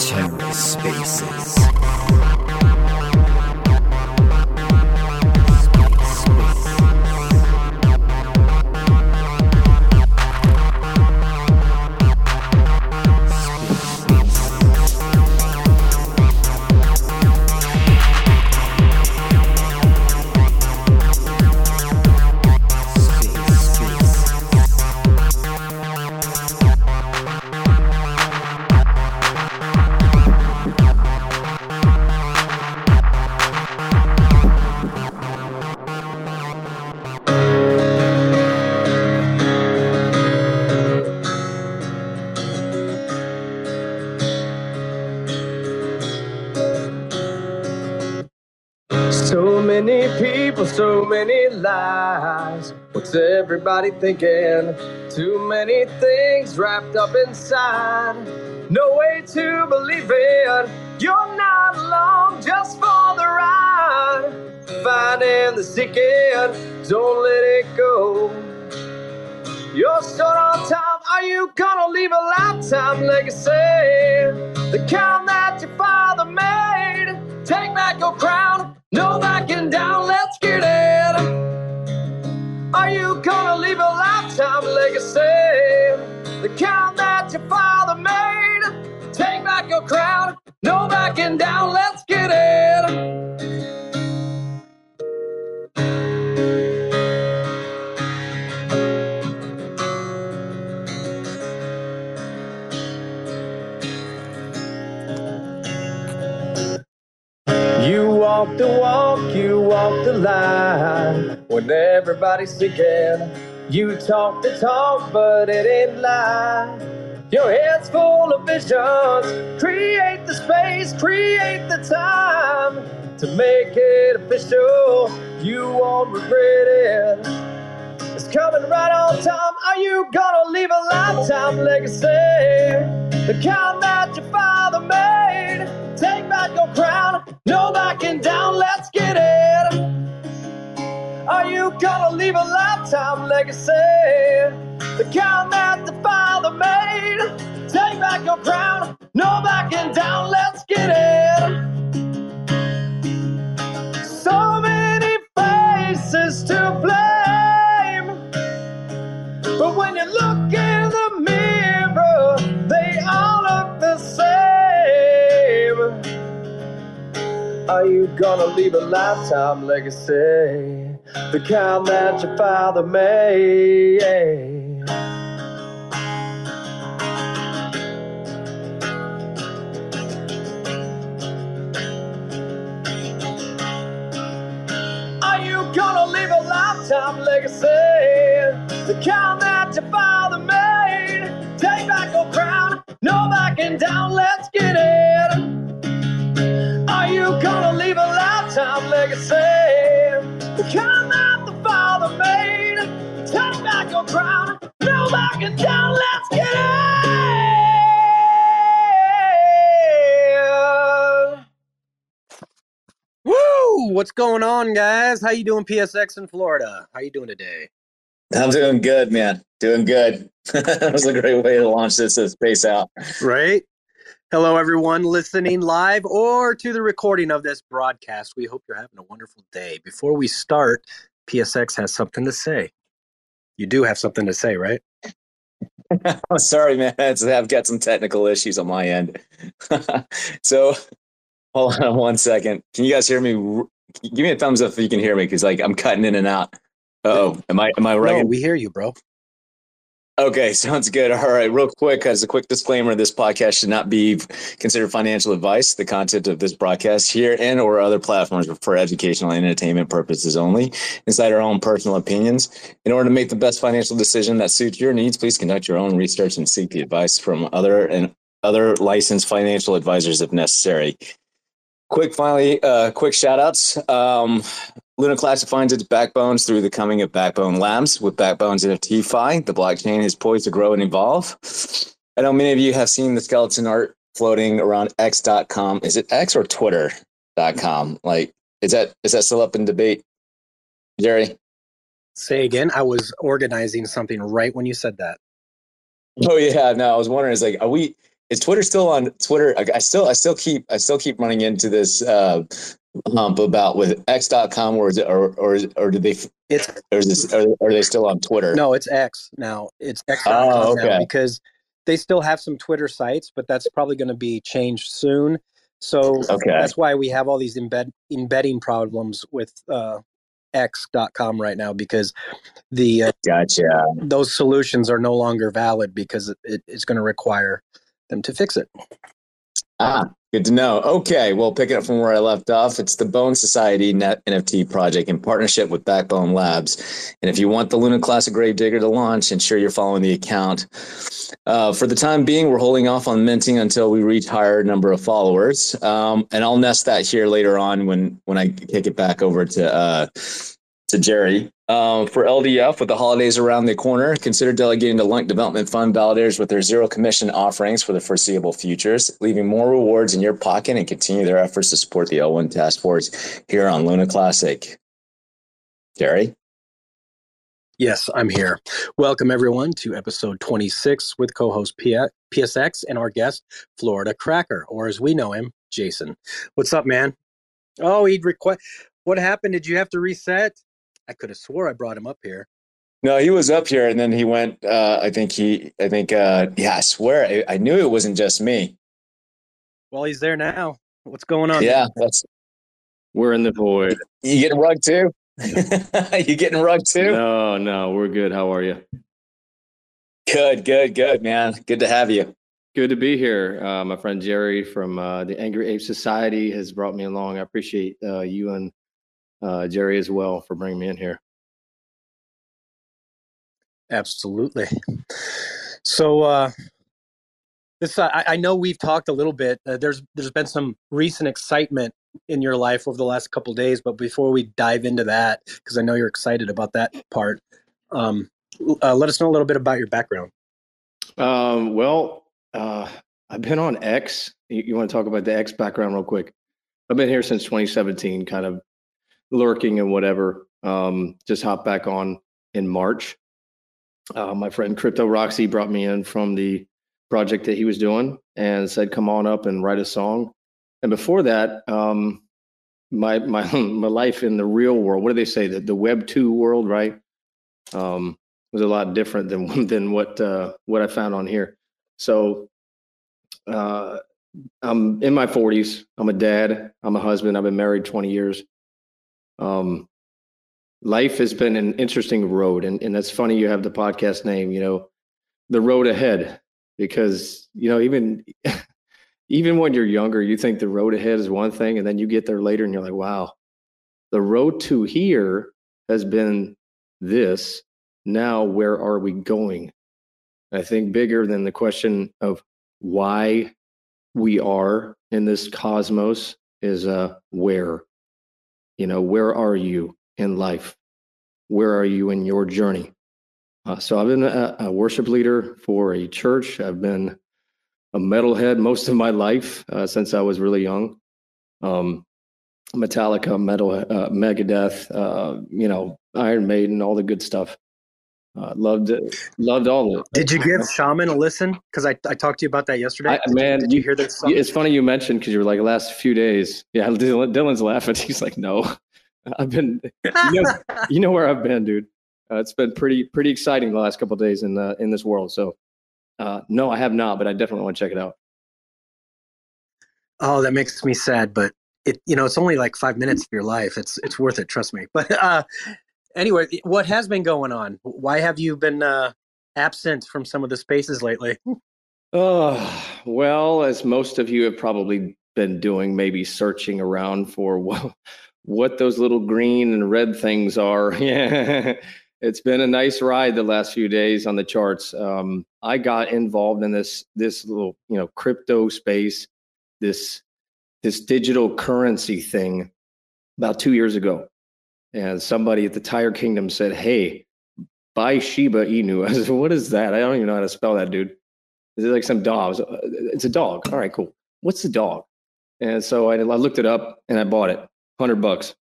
TerraSpaces. What's everybody thinking? Too many things wrapped up inside. No way to believe it. You're not alone just for the ride. Finding the secret, don't let it go. You're short on time. Are you gonna leave a lifetime legacy? The kind that your father made. Take back your crown. No backing down. Let's get it. Gonna leave a lifetime legacy? The kind that your father made. Take back your crown, no backing down, let's get it. You walk the walk, you walk the line when everybody's sleeping. You talk the talk, but it ain't lie. Your head's full of visions. Create the space, create the time to make it official. You won't regret it. It's coming right on time. Are you gonna leave a lifetime legacy? The kind that your father made. Take back your crown, no backing down. Let's get it. Are you gonna leave a lifetime legacy? The kind that the father made. Take back your crown, no backing down, let's get it. So many faces to blame. But when you look in the mirror, they all look the same. Are you gonna leave a lifetime legacy? The kind that your father made. Are you gonna leave a lifetime legacy? The kind that your father made. Take back your crown, no backing down, let's get it. Are you gonna leave a lifetime legacy? Come out the Father made. Take back your crown. No backing down. Let's get it. Woo! What's going on, guys? How you doing, PSX in Florida? How you doing today? I'm doing good, man. Doing good. that was a great way to launch this space out. Right? Hello, everyone listening live or to the recording of this broadcast. We hope you're having a wonderful day. Before we start, PSX has something to say. You do have something to say, right? I'm sorry, man. I've got some technical issues on my end. so, hold on one second. Can you guys hear me? Give me a thumbs up if you can hear me, because like I'm cutting in and out. Oh, am I am I right? No, we hear you, bro. Okay, sounds good. All right, real quick, as a quick disclaimer, this podcast should not be considered financial advice. The content of this broadcast here and or other platforms for educational and entertainment purposes only, inside our own personal opinions. In order to make the best financial decision that suits your needs, please conduct your own research and seek the advice from other and other licensed financial advisors if necessary. Quick, finally, uh, quick shout outs. Um, Luna Classic finds its backbones through the coming of Backbone Labs with Backbones NFT Fi. The blockchain is poised to grow and evolve. I know many of you have seen the skeleton art floating around X.com. Is it X or Twitter.com? Like, is that is that still up in debate, Jerry? Say again. I was organizing something right when you said that. Oh yeah, no, I was wondering. Is like, are we? Is Twitter still on Twitter? I, I still, I still keep, I still keep running into this uh, hump about with X.com, or is it, or or or do they? It's or is this? Are, are they still on Twitter? no, it's X now. It's X Oh, now because they still have some Twitter sites, but that's probably going to be changed soon. So Okay. that's why we have all these embed embedding problems with uh, X.com right now because the uh, Gotcha. those solutions are no longer valid because it, it, it's going to require them to fix it. Ah, good to know. Okay, well, picking up from where I left off, it's the Bone Society Net NFT project in partnership with Backbone Labs. And if you want the Luna Classic Gravedigger to launch, ensure you're following the account. Uh, for the time being, we're holding off on minting until we reach higher number of followers. Um, and I'll nest that here later on when when I kick it back over to uh, to Jerry. Um, for LDF, with the holidays around the corner, consider delegating to LUNC Development Fund validators with their zero commission offerings for the foreseeable futures, leaving more rewards in your pocket and continue their efforts to support the L1 Task Force here on Luna Classic. Jerry? Yes, I'm here. Welcome, everyone, to episode 26 with co host PSX and our guest, Florida Cracker, or as we know him, Jason. What's up, man? Oh, he'd request. What happened? Did you have to reset? I could have swore I brought him up here. No, he was up here and then he went. Uh, I think he, I think, uh, yeah, I swear, I, I knew it wasn't just me. Well, he's there now. What's going on? Yeah, that's We're in the void. you getting rug too? you getting rug too? No, no, we're good. How are you? Good, good, good, man. Good to have you. Good to be here. Uh, my friend Jerry from uh, the Angry Ape Society has brought me along. I appreciate uh, you and uh, Jerry as well for bringing me in here. Absolutely. So, uh, this I, I know we've talked a little bit. Uh, there's there's been some recent excitement in your life over the last couple days, but before we dive into that, because I know you're excited about that part, um, uh, let us know a little bit about your background. Um, well, uh, I've been on X. You, you want to talk about the X background real quick? I've been here since 2017, kind of lurking and whatever. Um, just hopped back on in March. Uh, my friend Crypto Roxy brought me in from the project that he was doing and said, "Come on up and write a song." And before that, um, my my my life in the real world. What do they say? The the Web two world, right? Um, was a lot different than than what uh, what I found on here. So uh, I'm in my 40s. I'm a dad. I'm a husband. I've been married 20 years. Um, life has been an interesting road, and and that's funny. You have the podcast name, you know, the road ahead, because you know even even when you're younger, you think the road ahead is one thing, and then you get there later, and you're like, wow, the road to here has been this. Now, where are we going? I think bigger than the question of why we are in this cosmos is uh, where. You know, where are you in life? Where are you in your journey? Uh, so I've been a, a worship leader for a church. I've been a metalhead most of my life uh, since I was really young. Um, Metallica, Metal, uh, Megadeth, uh, you know, Iron Maiden, all the good stuff. Uh, loved it, loved all of it. Did you give Shaman a listen? Because I, I talked to you about that yesterday. I, man, did you hear that song? It's funny you mentioned because you were like last few days. Yeah, Dylan, Dylan's laughing. He's like, no, I've been, you know, you know where I've been, dude. Uh, it's been pretty pretty exciting the last couple of days in uh, in this world. So, uh, no, I have not, but I definitely want to check it out. Oh, that makes me sad, but it you know it's only like five minutes of your life. It's it's worth it, trust me. But uh, anyway, what has been going on? Why have you been uh, absent from some of the spaces lately? Oh, well, as most of you have probably been doing, maybe searching around for what, what those little green and red things are. Yeah, it's been a nice ride the last few days on the charts. Um, I got involved in this this little you know crypto space, this this digital currency thing about two years ago, and somebody at the Tire Kingdom said, "Hey, buy Shiba Inu." I said, "What is that? I don't even know how to spell that, dude." Is it like some dog? Uh, it's a dog. All right, cool. What's the dog? And so I, looked it up and I bought it, hundred bucks.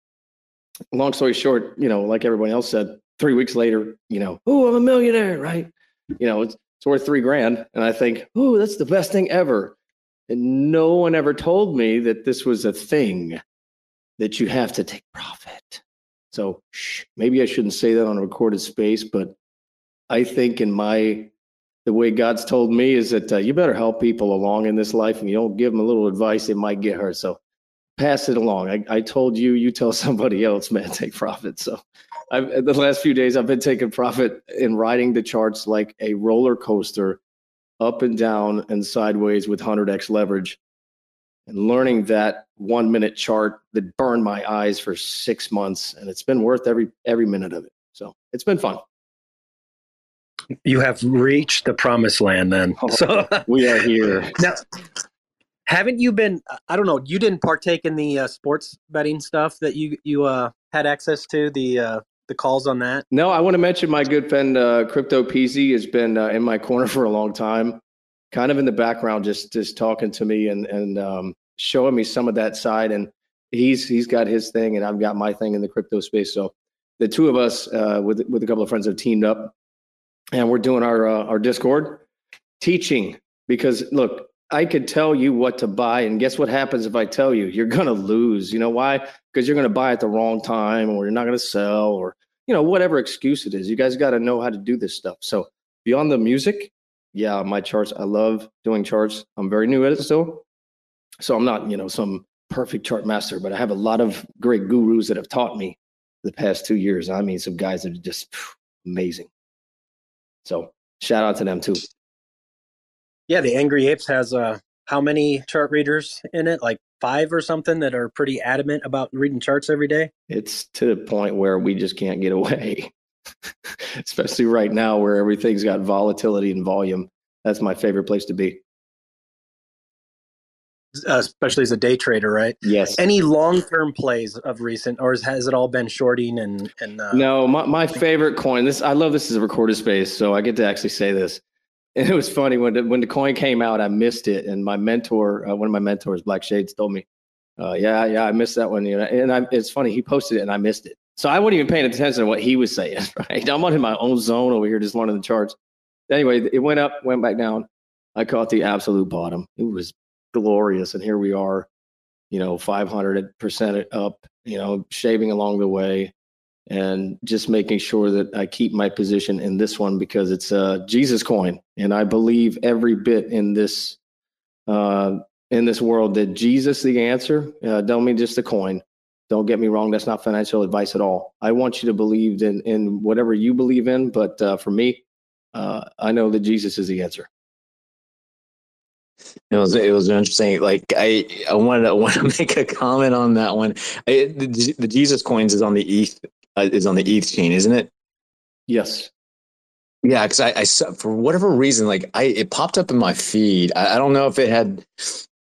Long story short, you know, like everybody else said, three weeks later, you know, oh, I'm a millionaire, right? You know, it's, it's worth three grand. And I think, oh, that's the best thing ever. And no one ever told me that this was a thing that you have to take profit. So shh, maybe I shouldn't say that on a recorded space, but I think in my the way God's told me is that uh, you better help people along in this life, and you don't give them a little advice, they might get hurt. So pass it along. I, I told you, you tell somebody else, man, take profit. So I've, the last few days, I've been taking profit in riding the charts like a roller coaster, up and down and sideways with 100x leverage, and learning that one minute chart that burned my eyes for six months, and it's been worth every every minute of it. So it's been fun. You have reached the promised land then. Oh, so we are here. Now, haven't you been I don't know, you didn't partake in the uh, sports betting stuff that you you uh, had access to the uh, the calls on that? No, I want to mention my good friend uh, Crypto Peasy has been uh, in my corner for a long time, kind of in the background, just just talking to me and and um, showing me some of that side. And he's he's got his thing, and I've got my thing in the crypto space. So the two of us uh, with with a couple of friends have teamed up and we're doing our uh, our Discord teaching because look, I could tell you what to buy, and guess what happens if I tell you? You're gonna lose. You know why? Because you're gonna buy at the wrong time, or you're not gonna sell, or you know whatever excuse it is. You guys got to know how to do this stuff. So beyond the music, yeah, my charts. I love doing charts. I'm very new at it still, so I'm not you know some perfect chart master, but I have a lot of great gurus that have taught me the past two years. I mean, some guys that are just amazing. So shout out to them too. Yeah, the Angry Apes has uh how many chart readers in it? Like five or something that are pretty adamant about reading charts every day? It's to the point where we just can't get away. Especially right now where everything's got volatility and volume. That's my favorite place to be. Uh, especially as a day trader, right? Yes. Any long-term plays of recent, or has it all been shorting and and? Uh... No, my my favorite coin. This I love. This is a recorded space, so I get to actually say this. And it was funny when the, when the coin came out, I missed it, and my mentor, uh, one of my mentors, Black Shades, told me, uh, "Yeah, yeah, I missed that one." You know, and I, it's funny he posted it, and I missed it. So I wasn't even paying attention to what he was saying. Right, I'm in my own zone over here, just learning the charts. Anyway, it went up, went back down. I caught the absolute bottom. It was glorious. And here we are, you know, 500% up, you know, shaving along the way and just making sure that I keep my position in this one because it's a Jesus coin. And I believe every bit in this, uh, in this world that Jesus the answer. Uh, don't mean just a coin. Don't get me wrong. That's not financial advice at all. I want you to believe in, in whatever you believe in. But uh, for me, uh, I know that Jesus is the answer. It was it was interesting. Like I I wanted to want to make a comment on that one. I, the, the, Jesus coins is on the ETH uh, is on the ETH chain, isn't it? Yes. Yeah, because I, I for whatever reason, like I it popped up in my feed. I, I don't know if it had.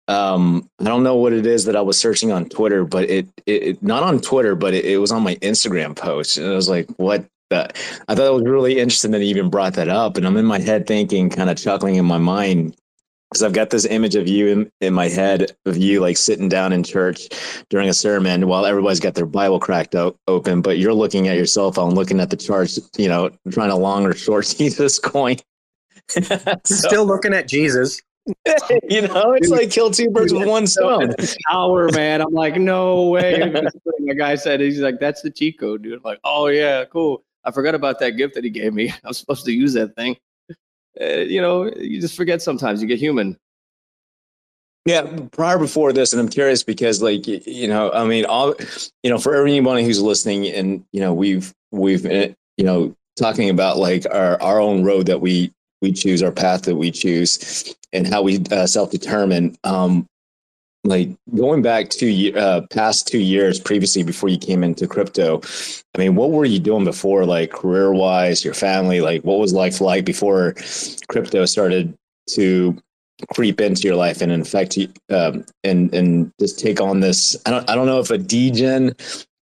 Um, I don't know what it is that I was searching on Twitter, but it, it, it not on Twitter, but it, it was on my Instagram post, and I was like, "What I thought it was really interesting that he even brought that up. And I'm in my head thinking, kind of chuckling in my mind, because I've got this image of you in, in my head of you like sitting down in church during a sermon while everybody's got their Bible cracked o- open, but you're looking at your cell phone, looking at the charts, you know, trying to long or short see this coin. so, Still looking at Jesus. you know, it's like kill two birds with one stone. Power, man. I'm like, no way. the guy said, he's like, that's the cheat code, dude. I'm like, oh yeah, cool. I forgot about that gift that he gave me. I was supposed to use that thing uh, you know, you just forget sometimes. You get human. Yeah, prior before this, and I'm curious because, like, you know, I mean, all, you know, for everybody who's listening, and you know, we've we've uh, you know talking about like our our own road that we we choose, our path that we choose, and how we uh, self determine. Um, like going back to uh, past two years previously before you came into crypto i mean what were you doing before like career wise your family? Like what was life like before crypto started to creep into your life and infect you um, and and just take on this i don't i don't know if a degen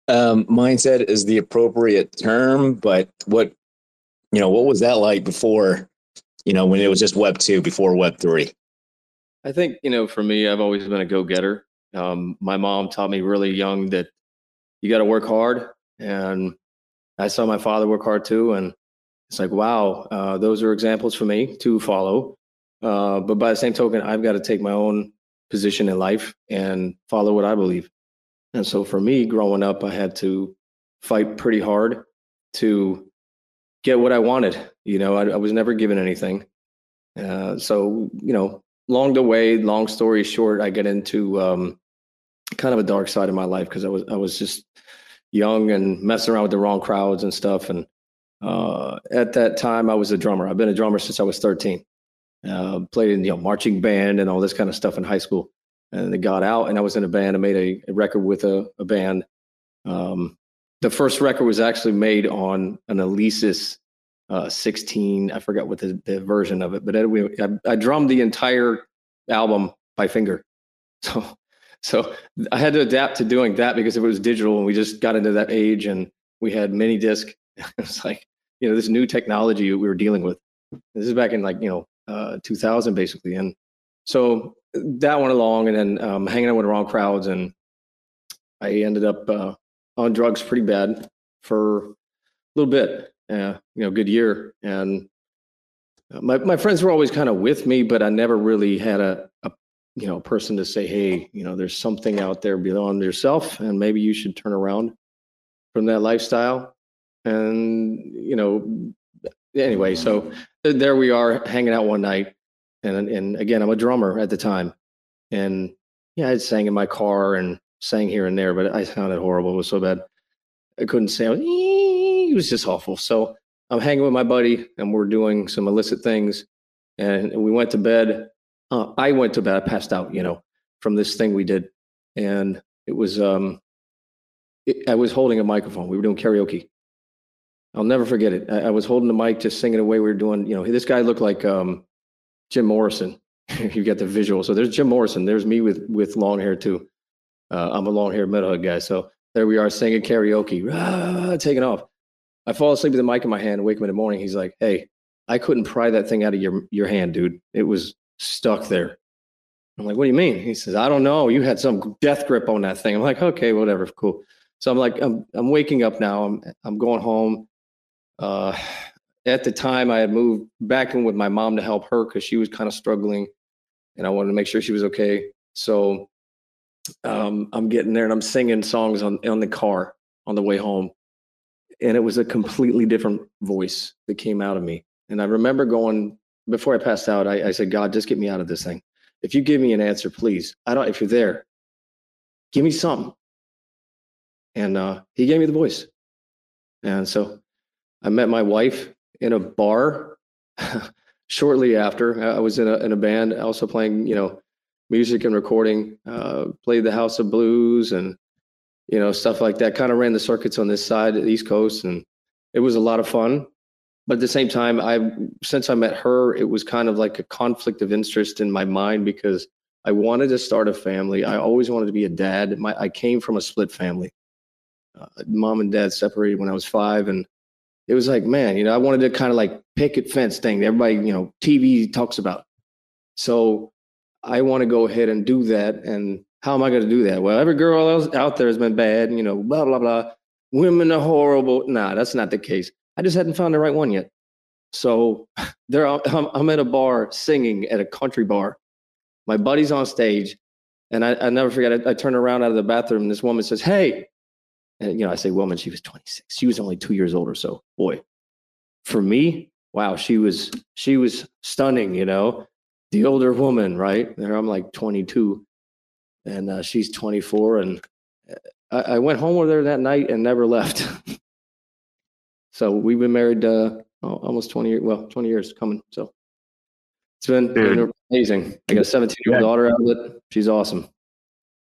um, mindset is the appropriate term but what you know what was that like before you know when it was just web 2 before web 3 I think, you know, for me, I've always been a go getter. Um, my mom taught me really young that you got to work hard. And I saw my father work hard too, and it's like, wow, uh, those are examples for me to follow. Uh, but by the same token, I've got to take my own position in life and follow what I believe. And so for me, growing up, I had to fight pretty hard to get what I wanted. You know, I, I was never given anything. Uh, so, you know, along the way, long story short, I get into um, kind of a dark side of my life because I was I was just young and messing around with the wrong crowds and stuff. And uh, at that time, I was a drummer. I've been a drummer since I was 13. Uh, played in you know marching band and all this kind of stuff in high school. And it got out, and I was in a band. I made a, a record with a, a band. Um, the first record was actually made on an Alesis uh, 16. I forgot what the, the version of it, but anyway, I, I drummed the entire album by finger. So, so I had to adapt to doing that because it was digital and we just got into that age and we had mini disc, it's like, you know, this new technology we were dealing with. This is back in like, you know, uh, 2000 basically. And so that went along and then um, hanging out with the wrong crowds. And I ended up uh, on drugs pretty bad for a little bit uh, you know, good year. And uh, my my friends were always kind of with me, but I never really had a, a you know person to say, hey, you know, there's something out there beyond yourself, and maybe you should turn around from that lifestyle. And you know, anyway, so there we are hanging out one night, and and again, I'm a drummer at the time, and yeah, I sang in my car and sang here and there, but I sounded horrible. It was so bad. I couldn't say. I was, just awful. So I'm hanging with my buddy and we're doing some illicit things. And we went to bed. Uh, I went to bed, I passed out, you know, from this thing we did. And it was, um, it, I was holding a microphone. We were doing karaoke. I'll never forget it. I, I, was holding the mic, just singing away. We were doing, you know, this guy looked like um, Jim Morrison. you get the visual. So there's Jim Morrison. There's me with with long hair too. Uh, I'm a long hair metalhead guy. So there we are singing karaoke, ah, taking off. I fall asleep with the mic in my hand, wake him in the morning. He's like, "Hey, I couldn't pry that thing out of your your hand, dude. It was stuck there." I'm like, "What do you mean?" He says, "I don't know. You had some death grip on that thing." I'm like, "Okay, whatever, cool." So I'm like, I'm I'm waking up now. I'm I'm going home. Uh, at the time, I had moved back in with my mom to help her because she was kind of struggling, and I wanted to make sure she was okay. So um, I'm getting there and I'm singing songs on on the car on the way home and it was a completely different voice that came out of me. And I remember going before I passed out, I, I, said, God, just get me out of this thing. If you give me an answer, please. I don't. If you're there, give me something. And uh, he gave me the voice. And so I met my wife in a bar shortly after. I was in a in a band, also playing, you know, music and recording. Uh, played the House of Blues and you know, stuff like that. Kind of ran the circuits on this side, of the East Coast, and it was a lot of fun. But at the same time, I since I met her, it was kind of like a conflict of interest in my mind because I wanted to start a family. I always wanted to be a dad. My I came from a split family. Uh, mom and dad separated when I was five, and it was like, man, you know, I wanted to kind of like picket fence thing that everybody, you know, TV talks about. So I want to go ahead and do that and how am I going to do that? Well, every girl out there has been bad, and you know, blah, blah, blah. Women are horrible. Nah, that's not the case. I just hadn't found the right one yet. So there, I'm, I'm at a bar singing at a country bar. My buddy's on stage, and I, I never forget. I, I turn around out of the bathroom, and this woman says, "Hey," and you know, I say, "Woman." She was 26. She was only two years old or so. Boy, for me, wow, she was she was stunning. You know, the older woman, right? There, I'm like 22, and uh, she's 24. And uh, I, I, went home with her that night and never left. so we've been married uh, almost 20 years. Well, 20 years coming. So it's been, been amazing. I got a 17 year old daughter out of it. She's awesome.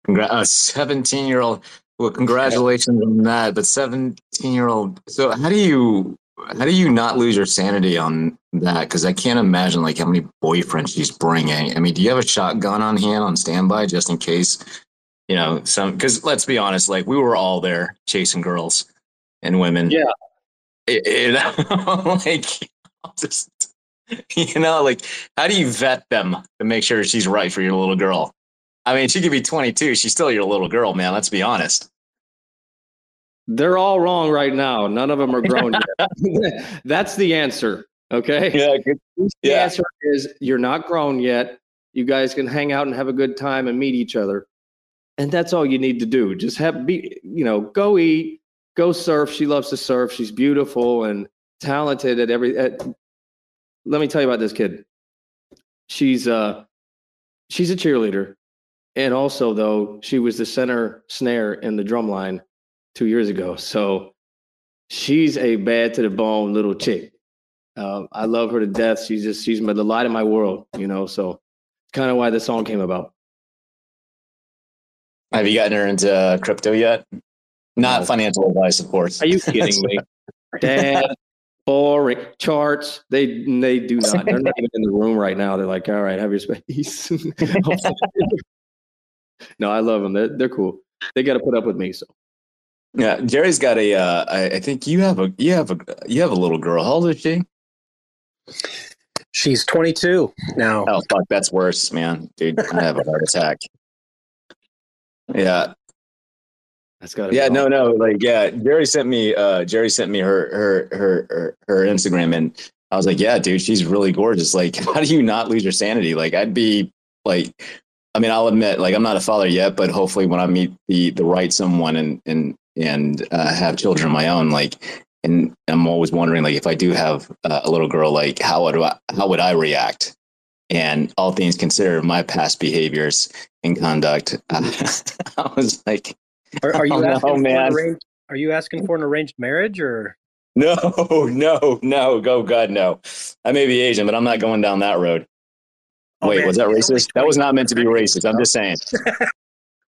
Congrats, a 17 year old. Well, congratulations on that. But 17 year old. So how do you how do you not lose your sanity on that? Because I can't imagine like how many boyfriends she's bringing. I mean, do you have a shotgun on hand on standby just in case? You know, some because let's be honest, like we were all there chasing girls and women. Yeah, it, it, like just you know, like how do you vet them to make sure she's right for your little girl? I mean, she could be 22. She's still your little girl, man. Let's be honest They're all wrong right now. None of them are grown yet. That's the answer. Okay. Yeah, good. The Yeah. answer is you're not grown yet. You guys can hang out and have a good time and meet each other. And that's all you need to do. Just have be, you know, go eat, go surf. She loves to surf. She's beautiful and talented at every at, let me tell you about this kid. She's uh she's a cheerleader. And also though, she was the center snare in the drum line two years ago. So she's a bad to the bone little chick. Um, I love her to death. She's just she's my, the light of my world, you know. So kind of why the song came about. Have you gotten her into uh, crypto yet? Not No. financial advice, of course. Are you kidding me? Dad, boring charts. They they do not. They're not even in the room right now. They're like, all right, have your space. no, I love them. They're they're cool. They got to put up with me. So Yeah, Jerry's got a. Uh, I, I think you have a. You have a. You have a little girl. How old is she? She's 22 now. Oh fuck, that's worse, man. Dude, I have a heart attack. Yeah, that's got to yeah, no, no, like yeah. Jerry sent me. Uh, Jerry sent me her her her her, her Instagram, and I was like, yeah, dude, she's really gorgeous. Like, how do you not lose your sanity? Like, I'd be like, I mean, I'll admit, like, I'm not a father yet, but hopefully, when I meet the the right someone and and and uh, have children of my own, like, and I'm always wondering, like, if I do have uh, a little girl, like, how would I, how would I react? And all things considered, my past behaviors and conduct, I was like, Are, are you Oh, no, asking for an arranged, Are you asking for an arranged marriage or? no, no, no, go God, no. I may be Asian, but I'm not going down that road. Oh, Wait, man, was that racist? That was not meant to be racist. I'm just saying.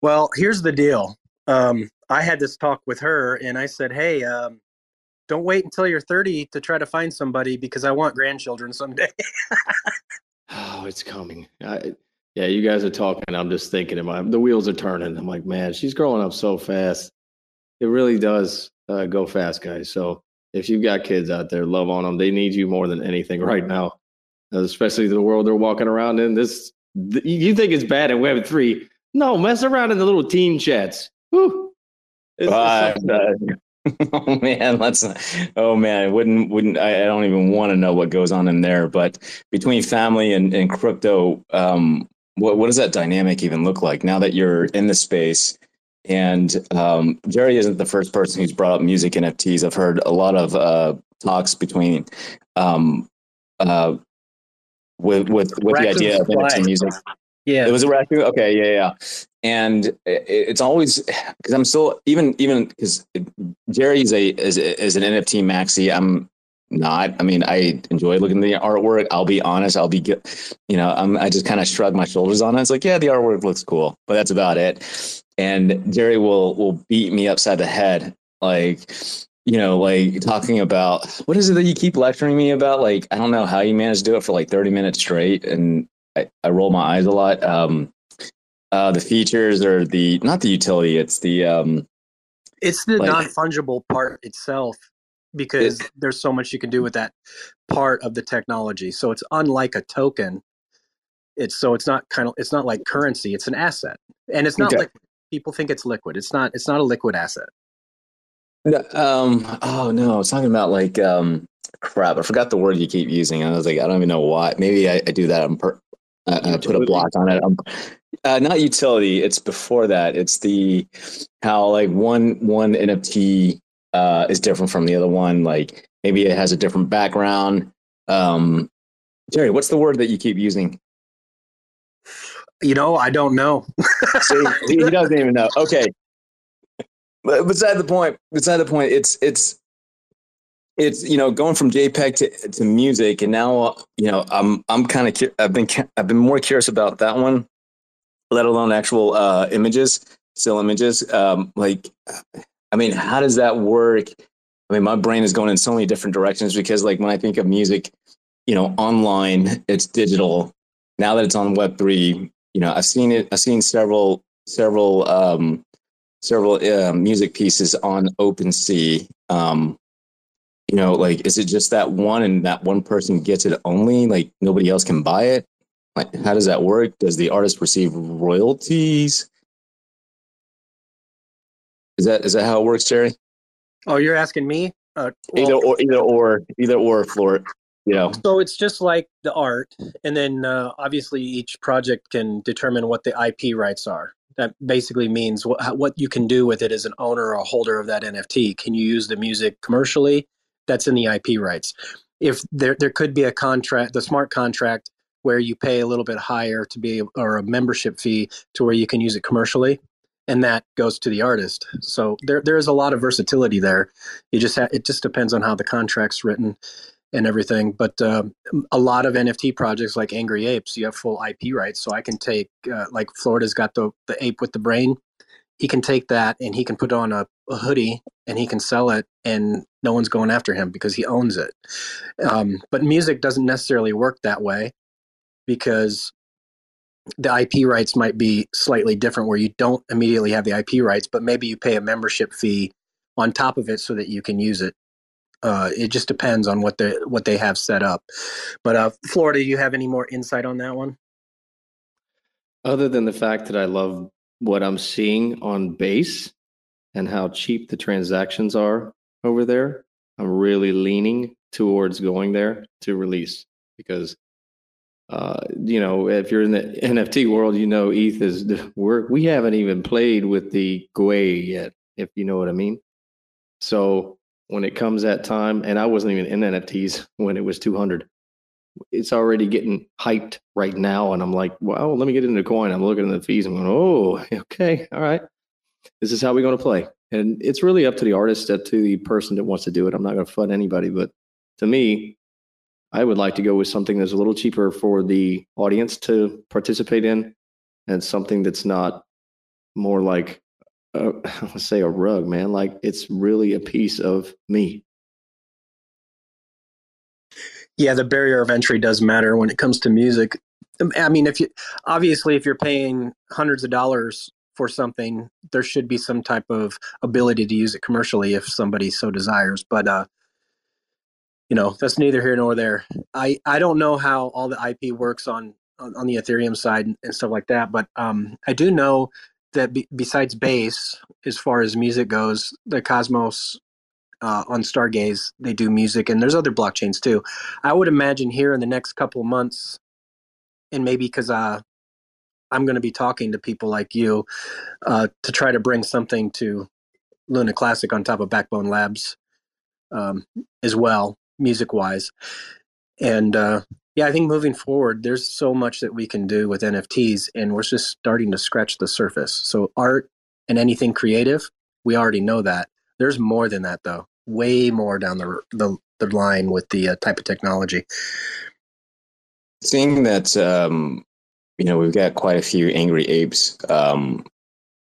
Well, here's the deal. Um, I had this talk with her, and I said, "Hey, um, don't wait until you're 30 to try to find somebody because I want grandchildren someday." Oh, it's coming. I, yeah, you guys are talking. I'm just thinking, in my, the wheels are turning. I'm like, man, she's growing up so fast. It really does uh, go fast, guys. So if you've got kids out there, love on them. They need you more than anything right now, Uh, especially the world they're walking around in. This, th- you think it's bad in Web three? No, mess around in the little teen chats. Whew. It's- it's uh, oh man, let's. Oh man, I wouldn't wouldn't. I, I don't even want to know what goes on in there. But between family and, and crypto, um, what what does that dynamic even look like now that you're in the space? And um, Jerry isn't the first person who's brought up music NFTs. I've heard a lot of uh, talks between um, uh, with with with the idea of NFT music. yeah, It was a raccoon. Okay, yeah, yeah. And it's always because I'm still even even because Jerry is a is, an NFT maxi. I'm not. I mean, I enjoy looking at the artwork. I'll be honest. I'll be, you know, I'm, I just kind of shrug my shoulders on it. It's like, yeah, the artwork looks cool, but that's about it. And Jerry will will beat me upside the head, like you know, like talking about what is it that you keep lecturing me about? Like, I don't know how you manage to do it for like 30 minutes straight. And I, I roll my eyes a lot. Um, uh, the features or the, not the utility, it's the, um, it's the like- non-fungible part itself because there's so much you can do with that part of the technology. So it's unlike a token. It's so it's not kind of it's not like currency. It's an asset, and it's not Okay. liquid. People think it's liquid. It's not. It's not a liquid asset. no, um, oh no, I was talking about like, um, crap. I forgot the word you keep using. I was like, I don't even know why. Maybe I, I do that on per, I, I put a block on it. Um, uh, not utility. It's before that. It's the, how like one, one NFT, uh, is different from the other one. Like maybe it has a different background. Um, Jerry, what's the word that you keep using? You know, I don't know. See, he he doesn't even know. Okay. But beside the point, beside the point, it's it's it's you know going from JPEG to, to music, and now uh, you know I'm I'm kind of I've been I've been more curious about that one, let alone actual uh, images, still images. Um, like, I mean, how does that work? I mean, my brain is going in so many different directions because, like, when I think of music, you know, online, it's digital. Now that it's on Web three, you know, I've seen it. I've seen several several um, several uh, music pieces on OpenSea. Um, know, like, is it just that one and that one person gets it only? Like, nobody else can buy it? Like, how does that work? Does the artist receive royalties? Is that is that how it works, Jerry? Oh, you're asking me? Uh, well, either or, either or, either or, Floor. You know. So it's just like the art, and then uh, obviously each project can determine what the IP rights are. That basically means what, what you can do with it as an owner or holder of that NFT. Can you use the music commercially? That's in the IP rights. If there there could be a contract, the smart contract where you pay a little bit higher to be or a membership fee to where you can use it commercially and that goes to the artist. So there there is a lot of versatility there. You just ha- it just depends on how the contract's written and everything but uh, a lot of nft projects like angry apes you have full ip rights. So i can take uh, like florida's got the the ape with the brain he can take that and he can put on a, a, hoodie and he can sell it and no one's going after him because he owns it um, but music doesn't necessarily work that way because the IP rights might be slightly different where you don't immediately have the IP rights, but maybe you pay a membership fee on top of it so that you can use it. Uh, it just depends on what they what they have set up. But uh, Florida, do you have any more insight on that one? Other than the fact that I love what I'm seeing on base and how cheap the transactions are over there, I'm really leaning towards going there to release because uh, you know, if you're in the NFT world, you know, ETH is we're we haven't even played with the Gwei yet, if you know what I mean. So when it comes that time, and I wasn't even in NFTs when it was 200, it's already getting hyped right now, and I'm like, well, let me get into coin. I'm looking at the fees. I'm going, oh, okay, all right, this is how we're going to play, and it's really up to the artist, up to the person that wants to do it. I'm not going to flood anybody, but to me, I would like to go with something that's a little cheaper for the audience to participate in, and something that's not more like, uh, let's say, a rug, man. Like it's really a piece of me. Yeah, the barrier of entry does matter when it comes to music. Um, I mean, if you obviously if you're paying hundreds of dollars for something, there should be some type of ability to use it commercially if somebody so desires. But uh, you know that's neither here nor there i i don't know how all the ip works on on, on the ethereum side and, stuff like that but um i do know that be, besides base as far as music goes the cosmos uh, on stargaze they do music and there's other blockchains too i would imagine here in the next couple months and maybe because uh i'm going to be talking to people like you uh to try to bring something to luna classic on top of backbone labs um, as well music wise. And uh, yeah, I think moving forward, there's so much that we can do with NFTs, and we're just starting to scratch the surface. So, art and anything creative, we already know that. There's more than that, though. Way more down the the, the line with the uh, type of technology. Seeing that, um, you know, we've got quite a few angry apes um,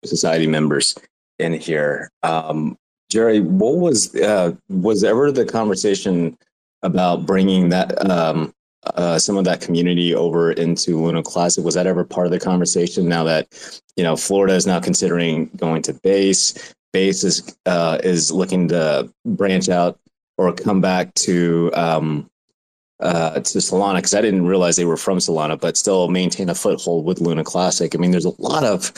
society members in here. Um, Jerry, what was uh, was ever the conversation about bringing that um, uh, some of that community over into Luna Classic? Was that ever part of the conversation? Now that you know Florida is now considering going to base, base is uh, is looking to branch out or come back to um, uh, to Solana because I didn't realize they were from Solana, but still maintain a foothold with Luna Classic. I mean, there's a lot of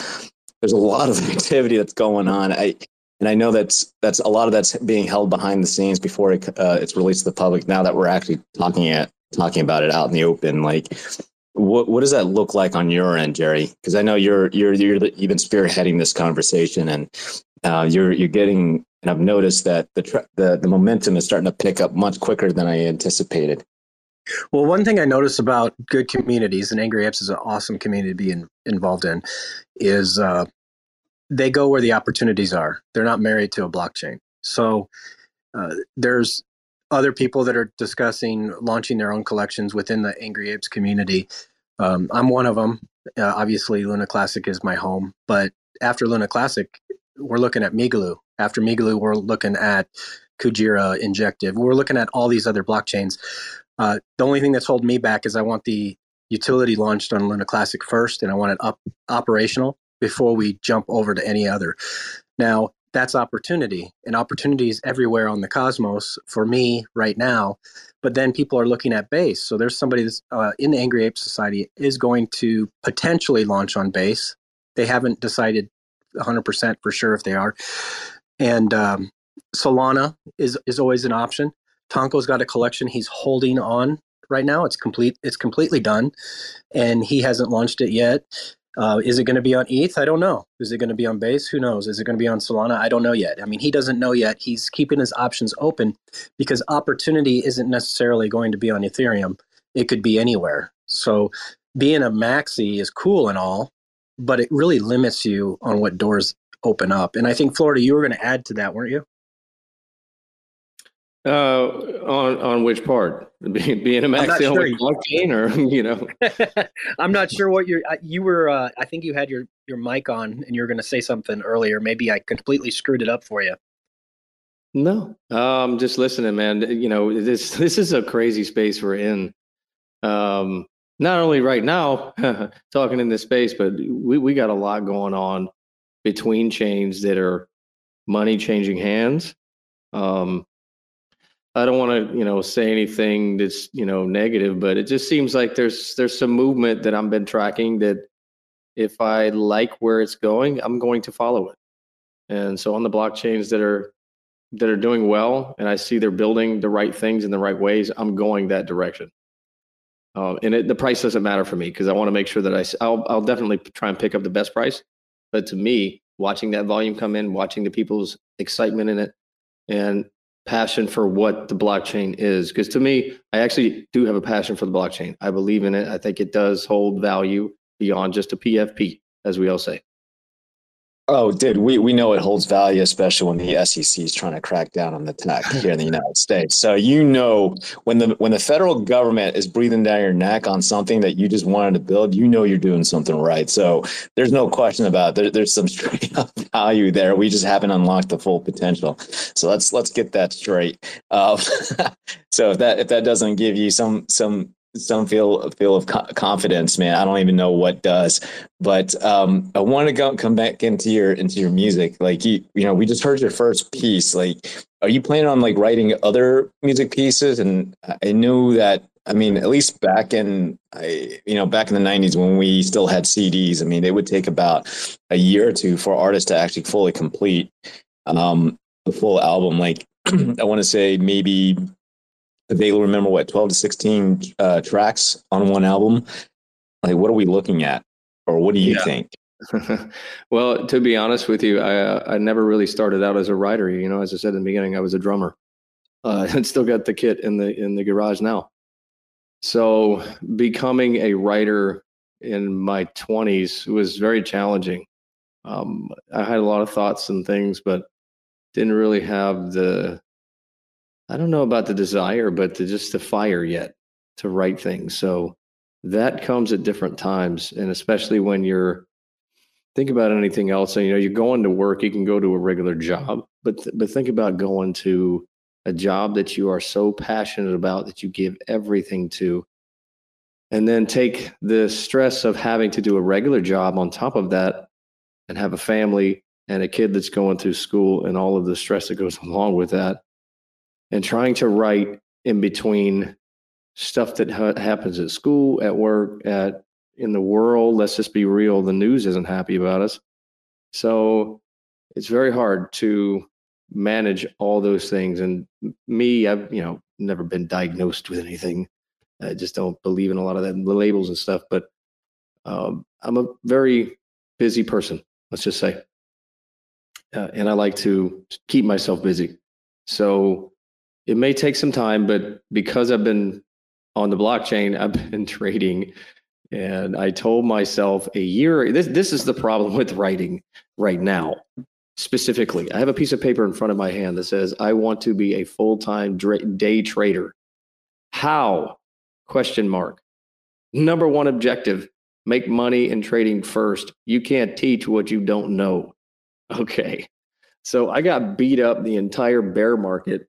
there's a lot of activity that's going on. I and I know that's that's a lot of that's being held behind the scenes before it, uh, it's released to the public. Now that we're actually talking at talking about it out in the open, like what what does that look like on your end, Jerry? Because I know you're you're you're been spearheading this conversation, and uh, you're you're getting. And I've noticed that the, the the momentum is starting to pick up much quicker than I anticipated. Well, one thing I notice about good communities, and Angry Apes is an awesome community to be in, involved in, is uh, they go where the opportunities are. They're not married to a blockchain. So uh, there's other people that are discussing launching their own collections within the Angry Apes community. Um, I'm one of them. Uh, obviously, Luna Classic is my home, but after Luna Classic, we're looking at Migaloo. After Migaloo, we're looking at Kujira Injective. We're looking at all these other blockchains. Uh, the only thing that's holding me back is I want the utility launched on Luna Classic first, and I want it up operational before we jump over to any other. Now, that's opportunity, and opportunity is everywhere on the cosmos for me right now. But then people are looking at base. So there's somebody that's uh, in the Angry Ape Society is going to potentially launch on base. They haven't decided 100% for sure if they are. And um, Solana is is always an option. Tonko's got a collection he's holding on right now. It's complete. It's completely done, and he hasn't launched it yet. Uh, is it going to be on ETH? I don't know. Is it going to be on Base? Who knows? Is it going to be on Solana? I don't know yet. I mean, he doesn't know yet. He's keeping his options open because opportunity isn't necessarily going to be on Ethereum. It could be anywhere. So being a maxi is cool and all, but it really limits you on what doors open up. And I think Florida, you were going to add to that, weren't you? Uh, on on which part? Being, being a maxi sure. blockchain, or you know? I'm not sure what you're. You were. Uh, I think you had your your mic on, and you were going to say something earlier. Maybe I completely screwed it up for you. No, um, just listening, man. You know, this this is a crazy space we're in. Um, not only right now, talking in this space, but we we got a lot going on between chains that are money changing hands. Um, I don't want to, you know, say anything that's, you know, negative, but it just seems like there's there's some movement that I've been tracking that if I like where it's going, I'm going to follow it. And so on the blockchains that are that are doing well, and I see they're building the right things in the right ways, I'm going that direction. Um, and it, the price doesn't matter for me because I want to make sure that I, I'll, I'll definitely try and pick up the best price. But to me, watching that volume come in, watching the people's excitement in it, and passion for what the blockchain is. Because to me, I actually do have a passion for the blockchain. I believe in it. I think it does hold value beyond just a PFP, as we all say. Oh, dude, we, we know it holds value, especially when the SEC is trying to crack down on the tech here in the United States. So you know when the when the federal government is breathing down your neck on something that you just wanted to build, you know you're doing something right. So there's no question about it. There, there's some straight up value there. We just haven't unlocked the full potential. So let's let's get that straight. Uh, so if that if that doesn't give you some some some feel feel of confidence, man. I don't even know what does, but um, I want to go come back into your into your music. Like you, you know, we just heard your first piece. Like, are you planning on like writing other music pieces? And I knew that. I mean, at least back in, I, you know, back in the '90s when we still had CDs. I mean, it would take about a year or two for artists to actually fully complete um, the full album. Like, I want to say maybe they will remember what 12 to 16 uh, tracks on one album like what are we looking at? Or what do you yeah. think? Well to be honest with you I, uh, I never really started out as a writer. You know as i said in the beginning i was a drummer. Uh, and still got the kit in the in the garage now. So becoming a writer in my 20s was very challenging. Um, i had a lot of thoughts and things but didn't really have the I don't know about the desire, but the, just the fire yet to write things. So that comes at different times, and especially when you're think about anything else. And, you know, you're going to work. You can go to a regular job, but but think about going to a job that you are so passionate about that you give everything to, and then take the stress of having to do a regular job on top of that, and have a family and a kid that's going through school and all of the stress that goes along with that and trying to write in between stuff that ha- happens at school, at work, at in the world. Let's just be real. The news isn't happy about us. So it's very hard to manage all those things. And me, I've, you know, never been diagnosed with anything. I just don't believe in a lot of that, the labels and stuff. But um, I'm a very busy person, let's just say. Uh, and I like to keep myself busy. So it may take some time, but because I've been on the blockchain, I've been trading. And I told myself a year, this, this is the problem with writing right now. Specifically, I have a piece of paper in front of my hand that says, I want to be a full time day trader. How? Question mark. Number one objective make money in trading first. You can't teach what you don't know. Okay. So I got beat up the entire bear market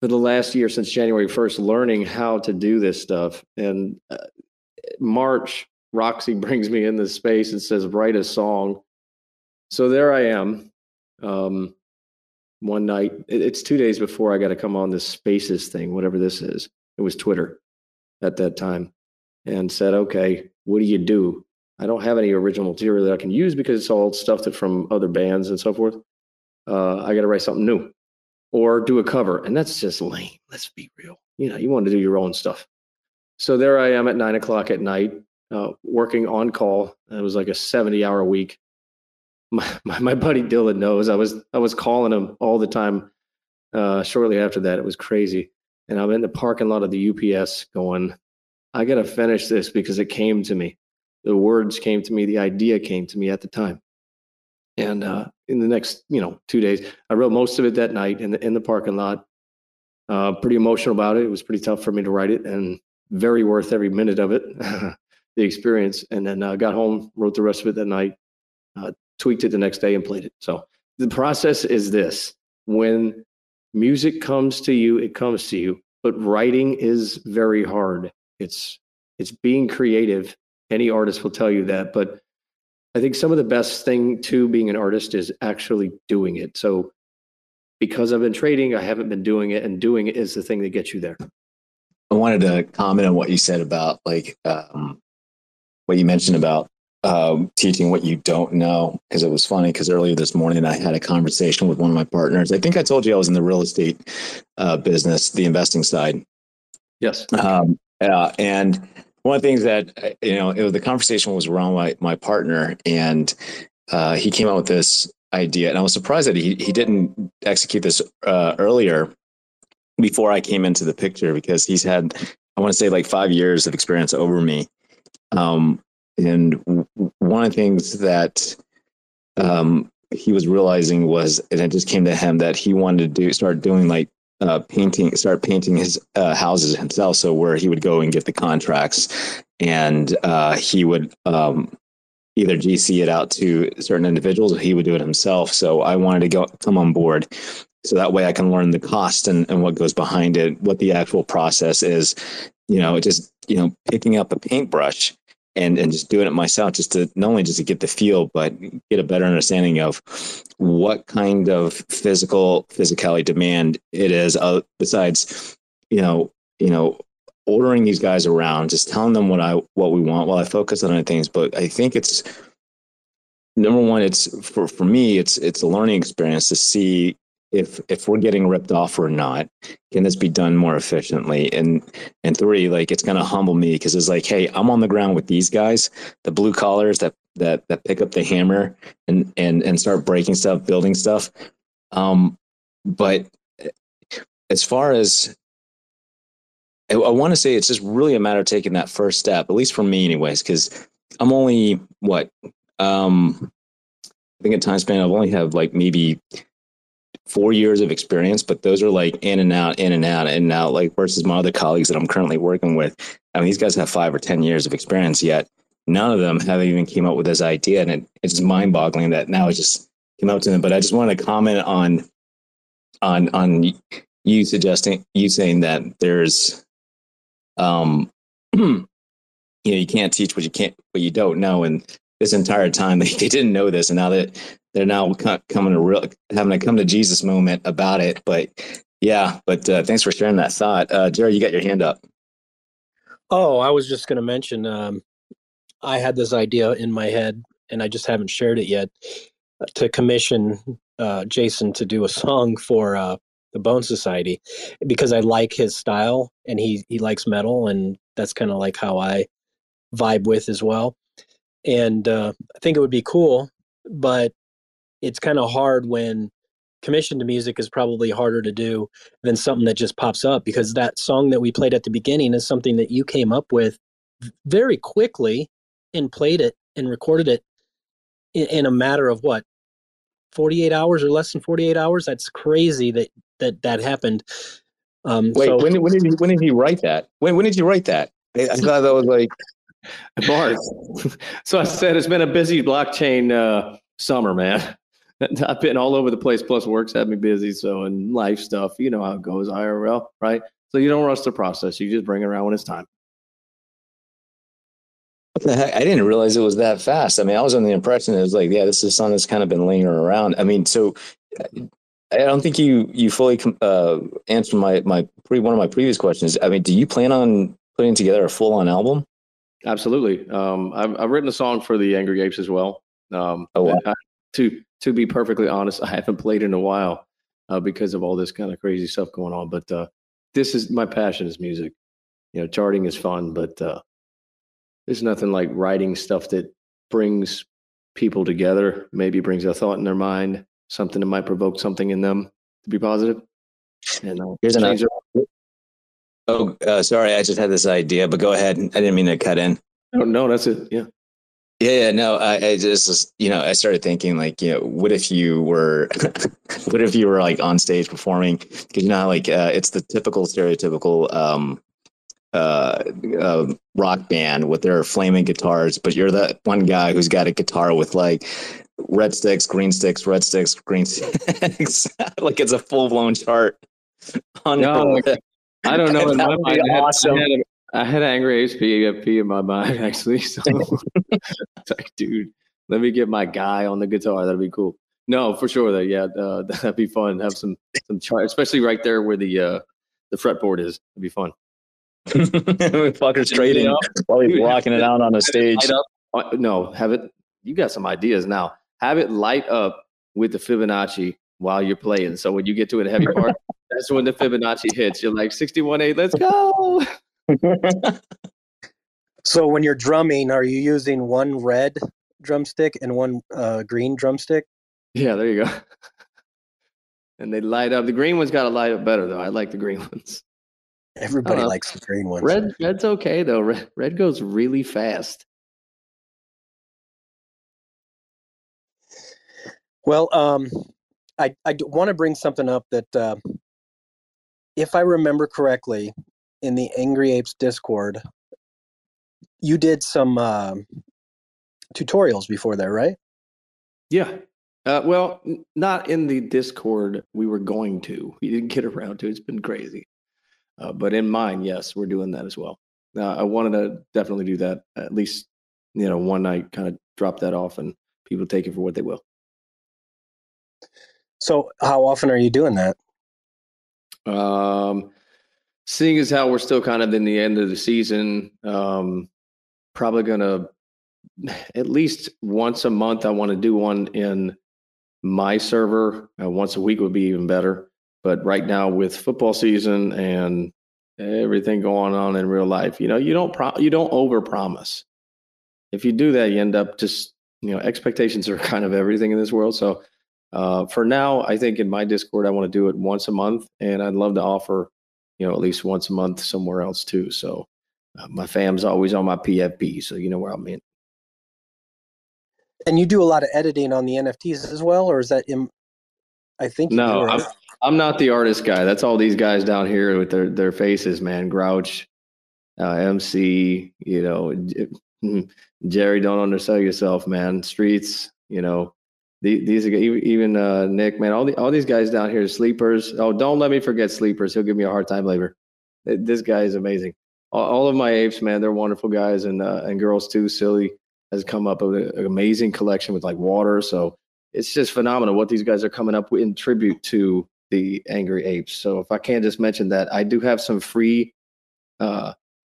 for the last year since January 1st learning how to do this stuff. And uh, March, Roxy brings me in this space and says, write a song. So there I am. Um, one night, it's two days before I got to come on this spaces thing, whatever this is. It was Twitter at that time, and said, okay, what do you do? I don't have any original material that I can use because it's all stuff that from other bands and so forth. Uh, I got to write something new. Or do a cover. And that's just lame. Let's be real. You know, you want to do your own stuff. So there I am at nine o'clock at night, uh, working on call. It was like a 70 hour week. My, my, my buddy Dylan knows I was, I was calling him all the time. Uh, shortly after that, it was crazy. And I'm in the parking lot of the UPS going, I got to finish this because it came to me. The words came to me. The idea came to me at the time. And uh, in the next, you know, two days, I wrote most of it that night in the in the parking lot. Uh, pretty emotional about it. It was pretty tough for me to write it, and very worth every minute of it, the experience. And then uh, got home, wrote the rest of it that night, uh, tweaked it the next day, and played it. So the process is this: when music comes to you, it comes to you. But writing is very hard. It's it's being creative. Any artist will tell you that, but I think some of the best thing to being an artist is actually doing it. So because I've been trading, I haven't been doing it, and doing it is the thing that gets you there. I wanted to comment on what you said about like um, what you mentioned about um, teaching what you don't know because it was funny because earlier this morning I had a conversation with one of my partners. I think I told you I was in the real estate uh, business, the investing side. Yes. Um, uh, and one of the things that uh, you know, was, the conversation was around my my partner, and uh, he came out with this idea, and I was surprised that he he didn't execute this uh, earlier before I came into the picture because he's had I want to say like five years of experience over me. Um, and one of the things that um, he was realizing was, and it just came to him that he wanted to do start doing like uh, painting, start painting his uh, houses himself. So where he would go and get the contracts, and uh, he would um, either GC it out to certain individuals, or he would do it himself. So I wanted to go come on board, so that way I can learn the cost and, and what goes behind it, what the actual process is. You know, just you know, picking up a paintbrush and and just doing it myself just to not only just to get the feel but get a better understanding of what kind of physical physicality demand it is uh, besides you know you know ordering these guys around just telling them what i what we want while i focus on other things. But i think it's number one it's for for me it's it's a learning experience to see if if we're getting ripped off or not can this be done more efficiently? And and three like it's going to humble me because it's like hey i'm on the ground with these guys the blue collars that that that pick up the hammer and and and start breaking stuff building stuff. Um but as far as I, I want to say it's just really a matter of taking that first step, at least for me, anyways, because I'm only what um, I think at time span I've only have like maybe four years of experience, but those are like in and out, in and out, in and out. Like versus my other colleagues that I'm currently working with. I mean, these guys have five or ten years of experience, yet none of them have even came up with this idea, and it, it's mind boggling that now it just came up to them. But I just wanted to comment on on on you suggesting you saying that there's um you know you can't teach what you can't what you don't know and this entire time they, they didn't know this and now that they're now coming to real having a come to jesus moment about it but yeah but uh, thanks for sharing that thought uh jerry you got your hand up oh i was just going to mention um i had this idea in my head and i just haven't shared it yet uh, to commission uh jason to do a song for uh the Bone Society because I like his style and he he likes metal and that's kind of like how I vibe with as well. And uh, I think it would be cool, but it's kind of hard when commissioned to music is probably harder to do than something that just pops up because that song that we played at the beginning is something that you came up with very quickly and played it and recorded it in, in a matter of what 48 hours or less than 48 hours? That's crazy that that that happened. Um wait so, when, when did he when did he write that? When, when did you write that? I thought that was like Bart. so I said it's been a busy blockchain uh, summer, man. I've been all over the place. Plus, work's had me busy. So, and life stuff, you know how it goes, IRL, right? So you don't rush the process. You just bring it around when it's time. What the heck? I didn't realize it was that fast. I mean, I was under the impression it was like, yeah, this is something that's kind of been lingering around. I mean, so I don't think you you fully uh, answered my my pre, one of my previous questions. I mean, do you plan on putting together a full on album? Absolutely. Um, I've I've written a song for the Angry Apes as well. Um, oh wow. I, to to be perfectly honest, I haven't played in a while. uh, because of all this kind of crazy stuff going on. But uh, this is my passion is music. You know, charting is fun, but uh, there's nothing like writing stuff that brings people together. Maybe brings a thought in their mind, something that might provoke something in them to be positive. And uh, here's another. Oh, uh, sorry, I just had this idea, but go ahead. I didn't mean to cut in. Oh, no, that's it. Yeah. Yeah, yeah, no, I, I just, you know, I started thinking like, you know, what if you were, what if you were like on stage performing? Because you know, like, uh, it's the typical stereotypical um, uh, uh, rock band with their flaming guitars, but you're that one guy who's got a guitar with like red sticks, green sticks, red sticks, green sticks, like it's a full blown chart. On no, I don't know. In my mind, awesome. I had, I had angry HPFP in my mind actually. So it's like, dude, let me get my guy on the guitar. That'd be cool. No, for sure. That yeah, uh, that'd be fun. Have some some chart, especially right there where the uh, the fretboard is. It'd be fun. fuckers trading while he's walking it out on the stage. Uh, no, have it. You got some ideas now. Have it light up with the Fibonacci while you're playing. So when you get to a heavy part, that's when the Fibonacci hits. You're like 61 8, let's go. so when you're drumming, are you using one red drumstick and one uh, green drumstick? Yeah, there you go. and they light up. The green ones got to light up better though. I like the green ones. Everybody likes the green ones. Red, red's okay though. Red, red goes really fast. Well, um, I I want to bring something up that, uh, if I remember correctly, in the Angry Apes Discord, you did some uh, tutorials before there, right? Yeah. Uh, well, not in the Discord. We were going to. We didn't get around to. It's been crazy. Uh, but in mine, yes, we're doing that as well. Uh, I wanted to definitely do that at least, you know, one night, kind of drop that off, and people take it for what they will. So, how often are you doing that? Um, seeing as how we're still kind of in the end of the season, um, probably gonna at least once a month. I want to do one in my server. Uh, once a week would be even better. But right now, with football season and everything going on in real life, you know, you don't pro- you don't overpromise. If you do that, you end up just you know expectations are kind of everything in this world. So uh, for now, I think in my Discord, I want to do it once a month, and I'd love to offer you know at least once a month somewhere else too. So uh, my fam's always on my PFP, so you know where I'm in. And you do a lot of editing on the NFTs as well, or is that in? I think no, I'm, I'm not the artist guy. That's all these guys down here with their their faces, man. Grouch, uh, MC, you know, Jerry. Don't undersell yourself, man. Streets, you know, these are even uh, Nick, man. All the all these guys down here, sleepers. Oh, don't let me forget sleepers. He'll give me a hard time later. This guy is amazing. All, all of my apes, man, they're wonderful guys and uh, and girls too. Silly has come up with an amazing collection with like water. So it's just phenomenal what these guys are coming up with in tribute to the Angry Apes. So if I can just mention that, I do have some free uh,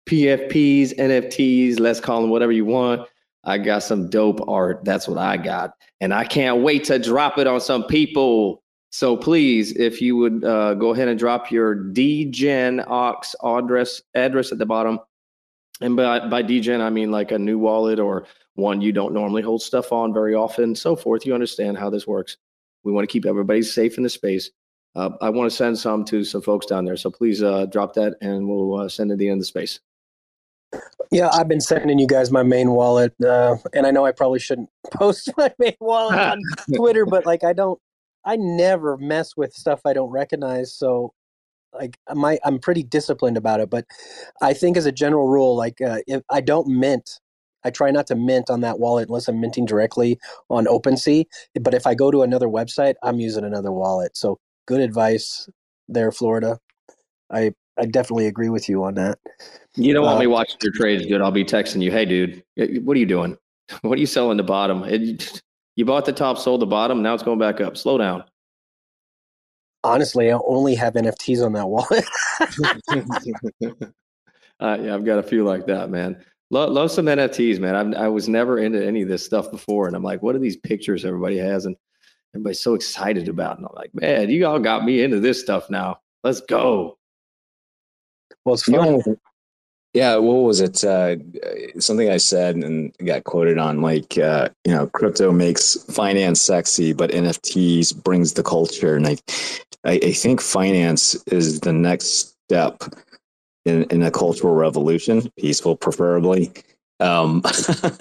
PFPs, NFTs, let's call them whatever you want. I got some dope art. That's what I got. And I can't wait to drop it on some people. So please, if you would uh, go ahead and drop your DGen 0x address address at the bottom. And by, by DGen, I mean like a new wallet or one you don't normally hold stuff on very often, so forth. You understand how this works. We want to keep everybody safe in the space. Uh, I want to send some to some folks down there. So please uh, drop that and we'll uh, send it the end of the space. Yeah, I've been sending you guys my main wallet, uh, and I know I probably shouldn't post my main wallet on Twitter, but like I don't, I never mess with stuff I don't recognize. So, like, my I'm pretty disciplined about it. But I think as a general rule, like uh, if I don't mint, I try not to mint on that wallet unless I'm minting directly on OpenSea. But if I go to another website, I'm using another wallet. So, good advice there, Florida. I I definitely agree with you on that. You don't want uh, me watching your trades, dude. I'll be texting you, hey, dude, what are you doing? What are you selling the bottom? It, you bought the top, sold the bottom. Now it's going back up. Slow down. Honestly, I only have NFTs on that wallet. uh, yeah, I've got a few like that, man. Love, love some NFTs, man. i I was never into any of this stuff before, and I'm like, what are these pictures everybody has? And everybody's so excited about. And I'm like, man, you all got me into this stuff now. Let's go. Well, it's fun. Yeah, what was it? Uh, something I said and got quoted on, like uh, you know, crypto makes finance sexy, but NFTs brings the culture, and I, I, I think finance is the next step in, in a cultural revolution, peaceful, preferably. Um,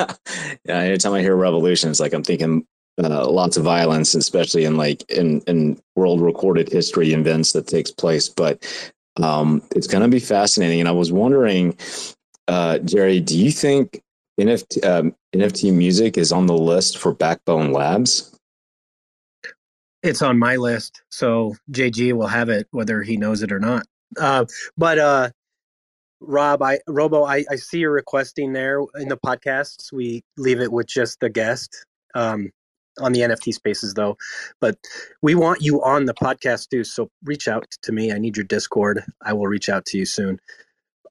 anytime I hear revolution, it's like I'm thinking uh, lots of violence, especially in like in in world recorded history events that takes place. But um, it's going to be fascinating. And I was wondering, uh, Jerry, do you think NFT, um, NFT music is on the list for Backbone Labs? It's on my list, so JG will have it whether he knows it or not. Uh, but uh, Rob, I Robo, I, I see you're requesting there in the podcasts. We leave it with just the guest. Um, on the NFT spaces though. But we want you on the podcast too. So reach out to me. I need your Discord. I will reach out to you soon.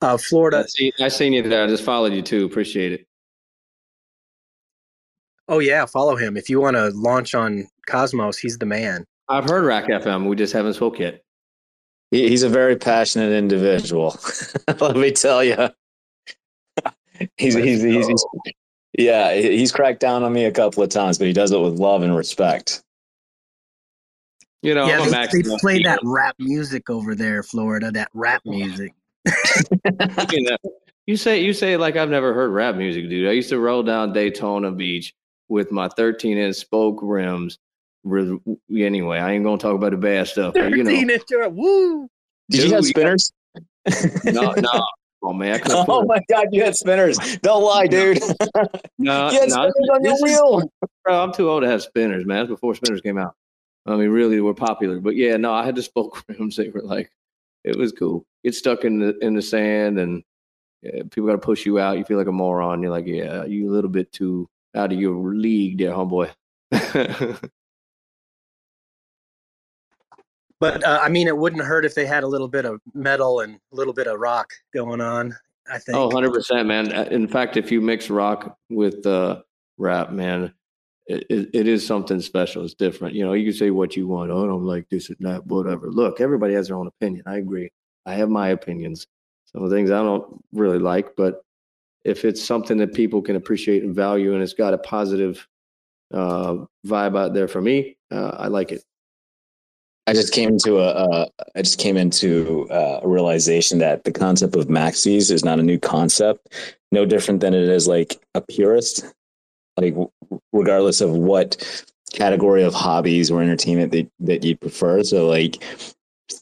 Uh, Florida. I, see, I seen you there. I just followed you too. Appreciate it. Oh yeah, follow him if you want to launch on Cosmos. He's the man. I've heard RAC FM. We just haven't spoke yet. he's a very passionate individual. Let me tell you. he's, he's, he's, he's, yeah, he's cracked down on me a couple of times, but he does it with love and respect. You know, yeah, they, they play that rap music over there, Florida. That rap music. you say you say like I've never heard rap music, dude. I used to roll down Daytona Beach with my 13 inch spoke rims. Anyway, I ain't gonna talk about the bad stuff. But, you know, inch, woo. Did dude, you have spinners? no, no, Oh man! oh my God! You had spinners. Don't lie, dude. no, you had no, spinners on your wheel. Is, bro, I'm too old to have spinners, man. That's before spinners came out. I mean, really they were popular. But yeah, no, I had to spoke rims. They were like, it was cool. Get stuck in the in the sand, and yeah, people got to push you out. You feel like a moron. You're like, yeah, you a little bit too out of your league, there, homeboy. But uh, I mean, it wouldn't hurt if they had a little bit of metal and a little bit of rock going on. I think. Oh, 100%, man. Uh, in fact, if you mix rock with uh, rap, man, it, it, is something special. It's different. You know, you can say what you want. Oh, I don't like this and that, whatever. Look, everybody has their own opinion. I agree. I have my opinions. Some of the things I don't really like, but if it's something that people can appreciate and value and it's got a positive uh, vibe out there for me, uh, I like it. I just came into a, uh, I just came into uh, a realization that the concept of maxis is not a new concept, no different than it is like a purist, like regardless of what category of hobbies or entertainment that, that you prefer. So like,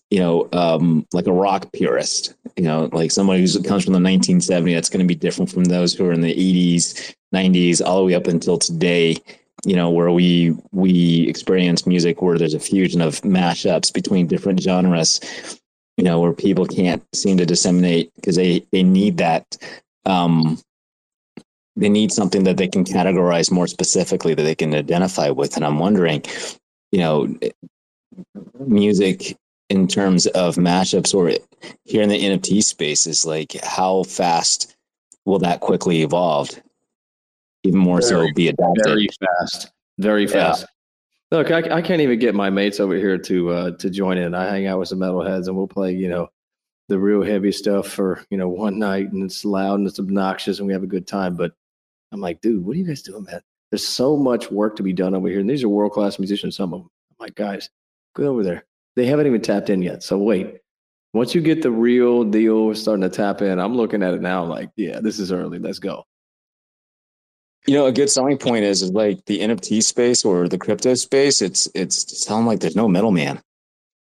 you know, um, like a rock purist, you know, like somebody who comes from the 1970s, that's going to be different from those who are in the 80s, 90s, all the way up until today you know where we we experience music where there's a fusion of mashups between different genres you know where people can't seem to disseminate because they they need that um they need something that they can categorize more specifically that they can identify with. And i'm wondering you know music in terms of mashups or here in the nft space is like how fast will that quickly evolve even more very, so be adapted. Very fast. Very fast. Yeah. Look, I, I, can't even get my mates over here to uh, to join in. I hang out with some metalheads and we'll play, you know, the real heavy stuff for, you know, one night and it's loud and it's obnoxious and we have a good time. But I'm like, dude, what are you guys doing, man? There's so much work to be done over here. And these are world class musicians, some of them. I'm like, guys, go over there. They haven't even tapped in yet. So wait. Once you get the real deal starting to tap in, I'm looking at it now like, yeah, this is early. Let's go. You know, a good selling point is, is like the NFT space or the crypto space. It's it's sound like there's no middleman,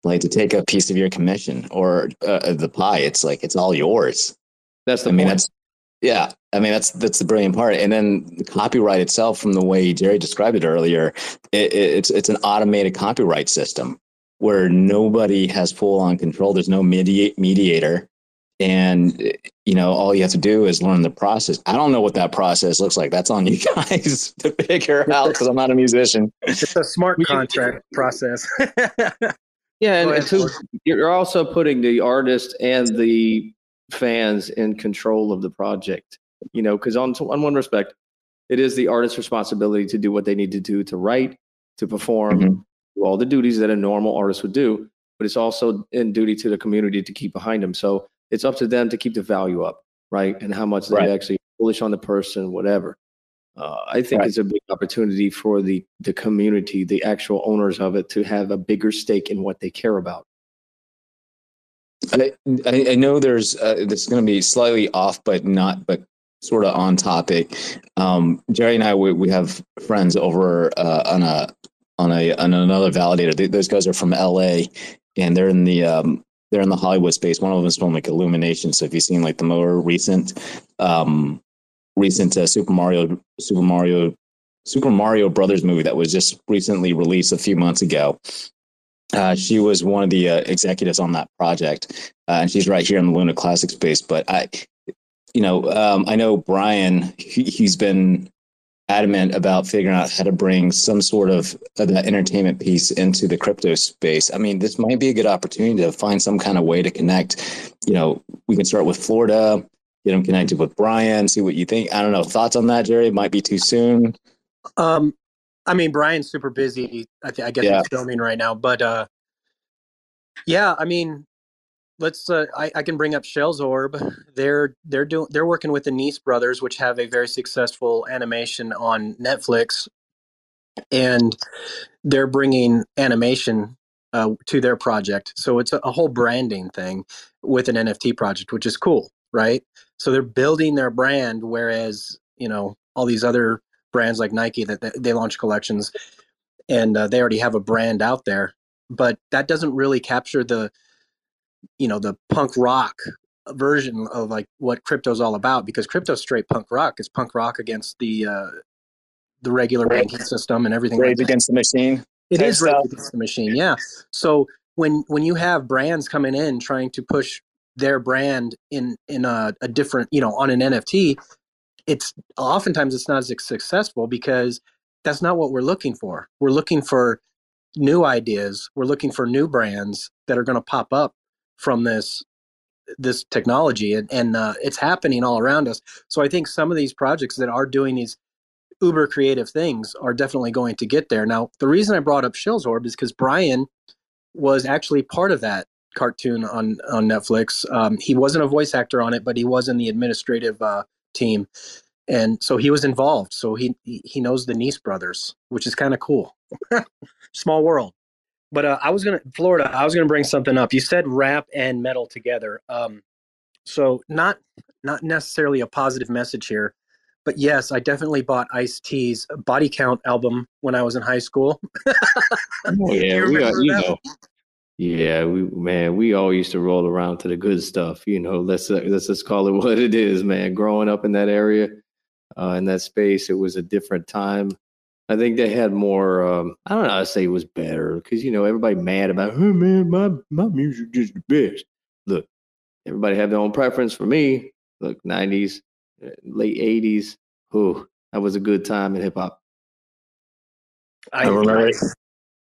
like to take a piece of your commission or uh, the pie. It's like it's all yours. That's the. I mean, that's yeah. I mean, that's that's the brilliant part. And then the copyright itself, from the way Jerry described it earlier, it, it's it's an automated copyright system where nobody has full on control. There's no mediate mediator and you know all you have to do is learn the process. I don't know what that process looks like. That's on you guys to figure out because i'm not a musician. It's a smart contract process. Yeah and, and two, you're also putting the artist and the fans in control of the project you know because on, on one respect it is the artist's responsibility to do what they need to do to write to perform Mhm. all the duties that a normal artist would do, but it's also in duty to the community to keep behind them. So it's up to them to keep the value up, right? And how much Right. they actually bullish on the person, whatever. Uh, I think Right. it's a big opportunity for the the community, the actual owners of it, to have a bigger stake in what they care about. I, I know there's uh, this is going to be slightly off, but not, but sort of on topic. Um, Jerry and I, we, we have friends over uh, on a on a on another validator. They, those guys are from LA, and they're in the um, they're in the Hollywood space. One of them is from like Illumination. So if you've seen like the more recent um, recent uh, Super Mario Super Mario Super Mario Brothers movie that was just recently released a few months ago. Uh, she was one of the uh, executives on that project, uh, and she's right here in the Luna Classic space. But I, you know, um, I know Brian. He, he's been adamant about figuring out how to bring some sort of, that entertainment piece into the crypto space. I mean, this might be a good opportunity to find some kind of way to connect. You know, we can start with Florida, get them connected with Brian, see what you think. I don't know. Thoughts on that, Jerry? It might be too soon. Um, I mean, Brian's super busy. I, th- I guess Yeah. he's filming right now, but uh, yeah, I mean, let's. Uh, I, I can bring up Shell's Orb. They're they're doing they're working with the Nice brothers, which have a very successful animation on Netflix, and they're bringing animation uh, to their project. So it's a, a whole branding thing with an NFT project, which is cool, right? So they're building their brand, whereas you know all these other brands like Nike that that they launch collections and uh, they already have a brand out there, but that doesn't really capture the you know the punk rock version of like what crypto's all about because crypto's straight punk rock. It's punk rock against the uh, the regular Right. banking system and everything. like Rage that. Against the Machine. It is Rage. Against the Machine, yeah. So when when you have brands coming in trying to push their brand in in a, a different, you know, on an NFT, it's oftentimes it's not as successful because that's not what we're looking for. We're looking for new ideas. We're looking for new brands that are going to pop up from this this technology, and and uh, it's happening all around us. So I think some of these projects that are doing these uber creative things are definitely going to get there. Now, the reason I brought up Shell's Orb is because Brian was actually part of that cartoon on on Netflix. Um, he wasn't a voice actor on it, but he was in the administrative uh, team, and so he was involved. So he he knows the Nice brothers, which is kind of cool. Small world. But uh, I was gonna Florida. I was gonna bring something up. You said rap and metal together. Um, so not not necessarily a positive message here, but yes, I definitely bought Ice T's Body Count album when I was in high school. Oh yeah, You we got remember you that? know. Yeah, we man, we all used to roll around to the good stuff. You know, let's let's just call it what it is, man. Growing up in that area, uh, in that space, it was a different time. I think they had more. Um, I don't know. how to say it was better because you know everybody mad about. Oh man, my my music is the best. Look, everybody have their own preference. For me, look, nineties, late eighties. Who that was a good time in hip hop. I remember.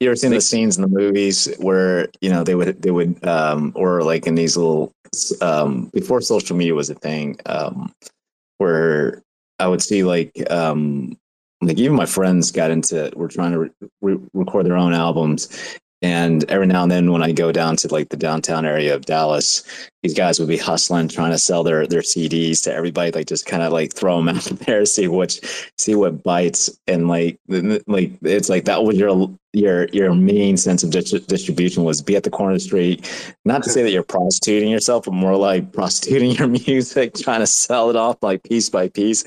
You ever seen the scenes in the movies where you know they would they would um or like in these little um before social media was a thing um where I would see like um like even my friends got into were trying to re- re- record their own albums. And every now and then when I go down to like the downtown area of Dallas these guys would be hustling trying to sell their their CDs to everybody like just kind of like throw them out there see which see what bites. And like like it's like that was your your your main sense of distribution was be at the corner of the street. Not to say that you're prostituting yourself but more like prostituting your music trying to sell it off like piece by piece.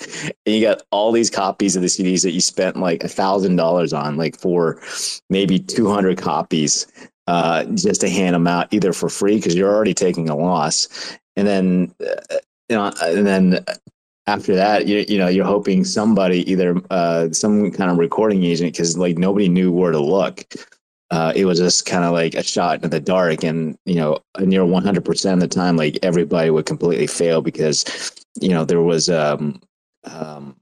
And you got all these copies of the CDs that you spent like a thousand dollars on like for maybe 200 copies uh, just to hand them out either for free because you're already taking a loss and then uh, you know and then after that, you, you know, you're hoping somebody, either uh, some kind of recording agent, because like nobody knew where to look. Uh, it was just kind of like a shot in the dark, and you know, near 100 percent of the time, like everybody would completely fail because you know there was um, um,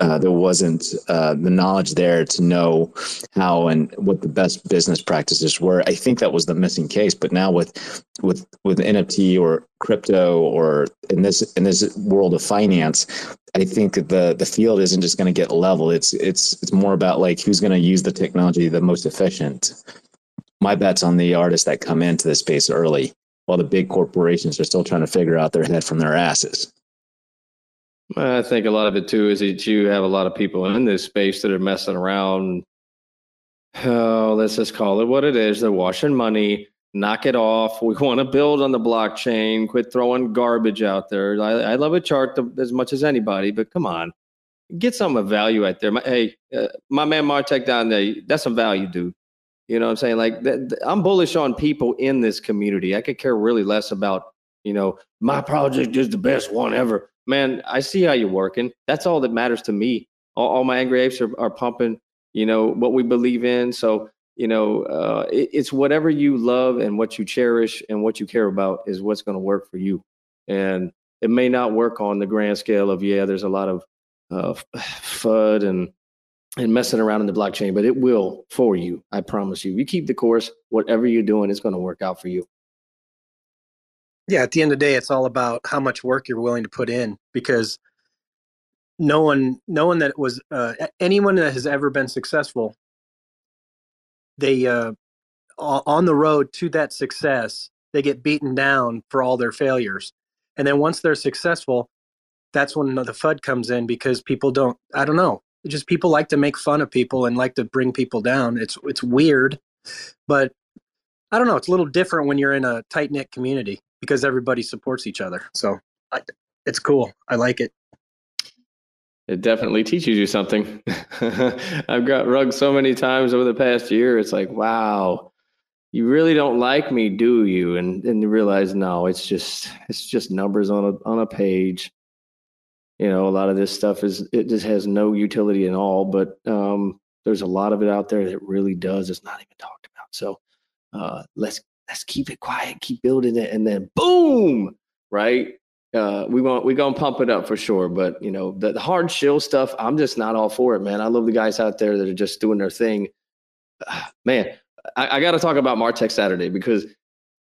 uh, there wasn't uh, the knowledge there to know how and what the best business practices were. I think that was the missing case. But now with with with NFT or crypto or in this in this world of finance, I think the the field isn't just going to get level. It's it's it's more about like who's going to use the technology the most efficient. My bet's on the artists that come into the space early, while the big corporations are still trying to figure out their head from their asses. I think a lot of it too is that you have a lot of people in this space that are messing around. Oh, let's just call it what it is. They're washing money. Knock it off. We want to build on the blockchain. Quit throwing garbage out there. I, I love a chart as much as anybody, but come on, get some of value out there. My, hey, uh, my man Martech down there, that's some value, dude. You know what I'm saying? Like, th- th- I'm bullish on people in this community. I could care really less about, you know, my project is the best one ever man, I see how you're working. That's all that matters to me. All, all my angry apes are, are pumping, you know, what we believe in. So, you know, uh, it, it's whatever you love and what you cherish and what you care about is what's going to work for you. And it may not work on the grand scale of, yeah, there's a lot of uh, FUD and, and messing around in the blockchain, but it will for you. I promise you. You keep the course, whatever you're doing it's going to work out for you yeah at the end of the day it's all about how much work you're willing to put in because no one no one that was uh, anyone that has ever been successful they uh, on the road to that success they get beaten down for all their failures. And then once they're successful that's when the fud comes in because people don't i don't know just people like to make fun of people and like to bring people down. It's it's weird but i don't know it's a little different when you're in a tight knit community because everybody supports each other. So I, it's cool. I like it. It definitely teaches you something. I've got rugged so many times over the past year. It's like, wow, you really don't like me, do you? And and you realize, no, it's just it's just numbers on a on a page. You know, a lot of this stuff is it just has no utility at all. But um, there's a lot of it out there that really does. It's not even talked about. So uh, let's let's keep it quiet, keep building it, and then boom, right? Uh, we want we gonna pump it up for sure. But you know, the, the hard shill stuff, I'm just not all for it, man. I love the guys out there that are just doing their thing. man, I, I got to talk about Martech Saturday because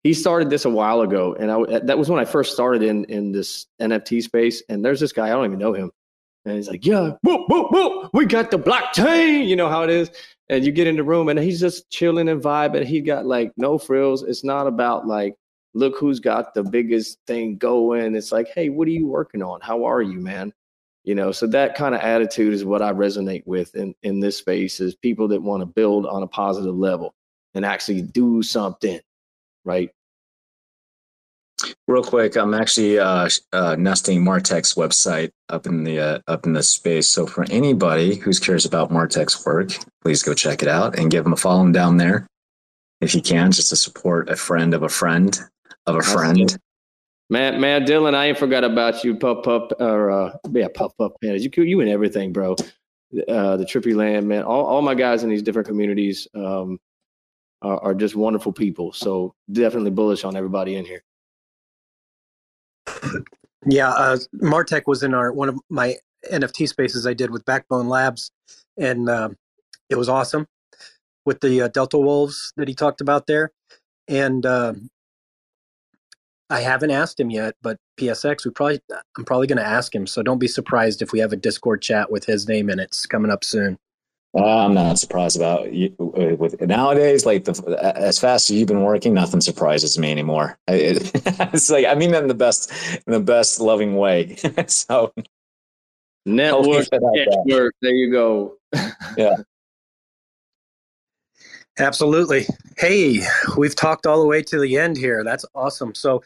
he started this a while ago, and I that was when I first started in in this NFT space. And there's this guy I don't even know him, and he's like, "Yeah, whoop, whoop, whoop, we got the blockchain." You know how it is and you get in the room and he's just chilling and vibing. He got like no frills. It's not about like, look who's got the biggest thing going. It's like, hey, what are you working on? How are you, man? You know, so that kind of attitude is what I resonate with in, in this space is people that want to build on a positive level and actually do something, right? Real quick, I'm actually uh, uh, nesting Martech's website up in the uh, up in the space. So for anybody who's curious about Martech's work, please go check it out and give them a follow down there if you can, just to support a friend of a friend of a friend. Man, man, Dylan, I ain't forgot about you, pup, pup, or uh, yeah, pup, pup, man. You, you and everything, bro. Uh, the Trippy Land, man. All, all my guys in these different communities um, are, are just wonderful people. So definitely bullish on everybody in here. Yeah, uh, Martech was in our one of my NFT spaces I did with Backbone Labs, and uh, it was awesome with the uh, Delta Wolves that he talked about there. And uh, I haven't asked him yet, but PSX, we probably I'm probably going to ask him. So don't be surprised if we have a Discord chat with his name it. It's coming up soon. Uh, I'm not surprised about you. Uh, with nowadays, like the as fast as you've been working, nothing surprises me anymore. It, it's like I mean that in the best, in the best loving way. so network, network. There you go. yeah. Absolutely. Hey, we've talked all the way to the end here. That's awesome. So,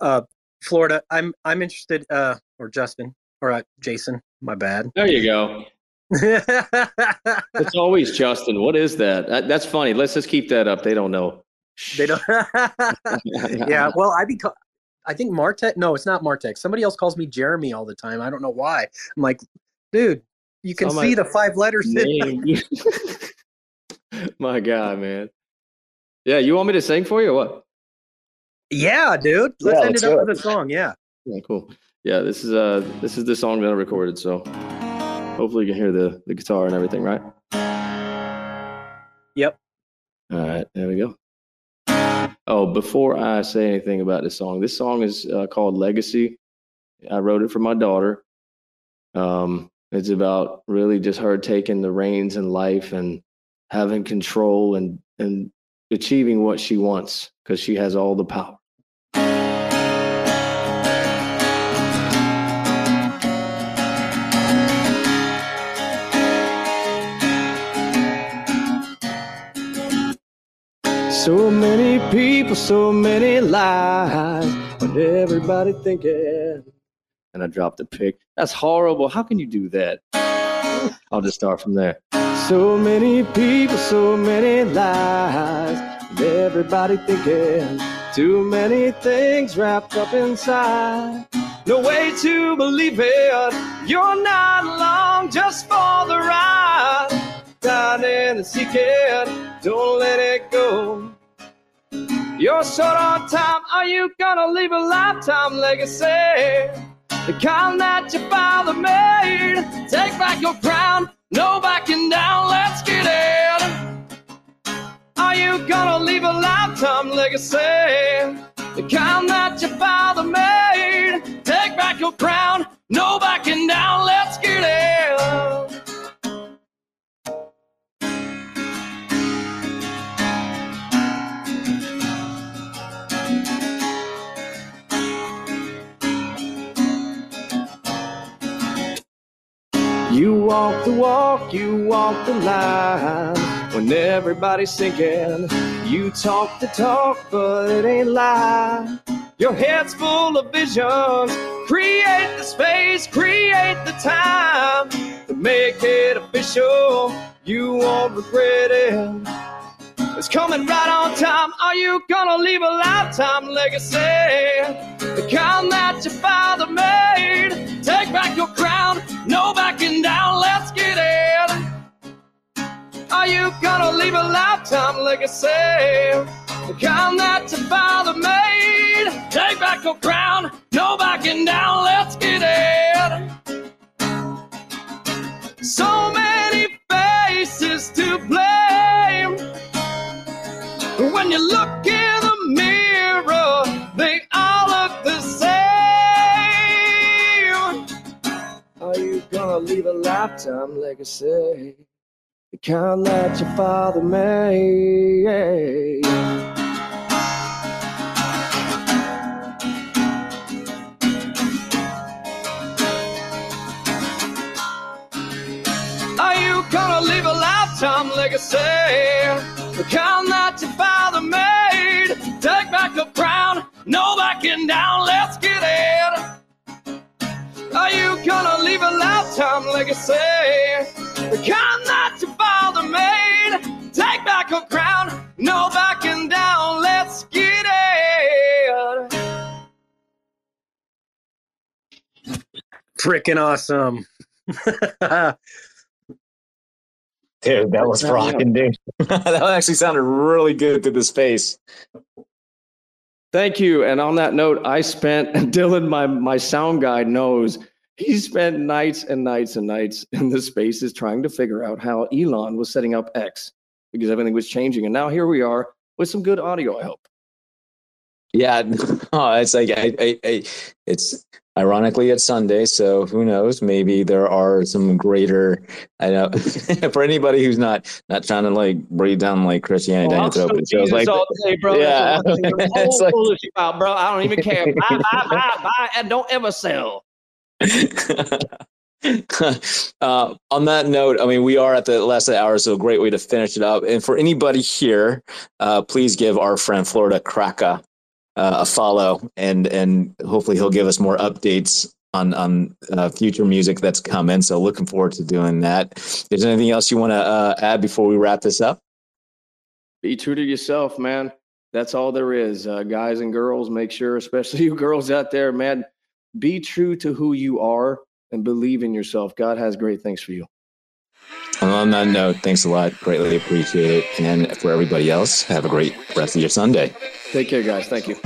uh, Florida, I'm I'm interested, uh, or Justin, or uh, Jason. My bad. There you go it's always Justin. What is that? that? That's funny. Let's just keep that up. They don't know. They don't. yeah. Well, I become. I think Martech. No, it's not Martech. Somebody else calls me Jeremy all the time. I don't know why. I'm like, dude, you can see the five letters. my God, man. Yeah, you want me to sing for you or what? Yeah, dude. Let's yeah, end it up with a song. Yeah. Yeah, cool. Yeah, this is uh this is the song that I recorded, so Hopefully you can hear the, the guitar and everything, right? Yep. All right, there we go. Oh, before I say anything about this song, this song is uh, called Legacy. I wrote it for my daughter. Um, it's about really just her taking the reins in life and having control and and achieving what she wants because she has all the power. So many people, so many lies, but everybody thinking. And I dropped the pick. That's horrible. How can you do that? I'll just start from there. So many people, so many lies, and everybody thinking too many things wrapped up inside. No way to believe it. You're not along just for the ride. Down in the secret, don't let it go. You're short on time. Are you gonna leave a lifetime legacy? The kind that your father made. Take back your crown, no backing down. Let's get it. Are you gonna leave a lifetime legacy? The kind that your father made. Take back your crown, no backing down. Let's get it. Walk the walk, you walk the line. When everybody's sinking, you talk the talk, but it ain't lie. Your head's full of visions. Create the space, create the time to make it official. You won't regret it. It's coming right on time. Are you gonna leave a lifetime legacy? The kind that your father made. Take back your crown, no backing down. Let's get it. Are you gonna leave a lifetime legacy? The kind that your father made. Take back your crown, no backing down. Let's get it. So many a lifetime legacy? The kind that your father made. Are you gonna leave a lifetime legacy? The kind that your father made. Take back the crown, no backing down. Let's get it. Are you gonna leave a lifetime legacy? The kind that your father made. Take back a crown, no backing down. Let's get it. Freaking awesome. Dude, that was Yeah. rocking, dude. that actually sounded really good through the space. Thank you. And on that note, I spent Dylan, my my sound guy knows he spent nights and nights and nights in the spaces trying to figure out how Elon was setting up X because everything was changing. And now here we are with some good audio, I hope. Yeah, oh, it's like I, I, I, it's ironically it's Sunday, so who knows? Maybe there are some greater. I don't know for anybody who's not not trying to like breathe down like Christianity down your throat, but it like day, bro. Yeah. It's like- about, bro. I don't even care. Buy, buy, buy, buy, and don't ever sell. uh, on that note, I mean, we are at the last of the hour, so a great way to finish it up. And for anybody here, uh, please give our friend Florida Cracker uh, a follow, and and hopefully he'll give us more updates on on uh, future music that's coming. So looking forward to doing that. Is there anything else you want to uh, add before we wrap this up? Be true to yourself, man. That's all there is. Uh, guys and girls, make sure, especially you girls out there, man, be true to who you are and believe in yourself. God has great things for you. And on that note, thanks a lot. Greatly appreciate it. And for everybody else, have a great rest of your Sunday. Take care, guys. Thank you.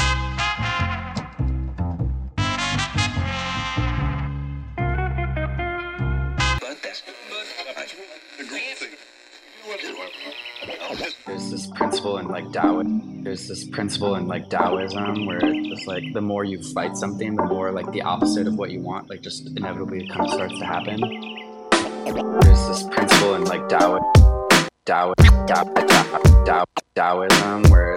There's this principle in like Taoism there's this principle in like Taoism where it's like the more you fight something, the more like the opposite of what you want, like just inevitably kind of starts to happen. There's this principle in like Tao, Tao, Tao, Tao, Taoism where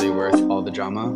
Really worth all the drama?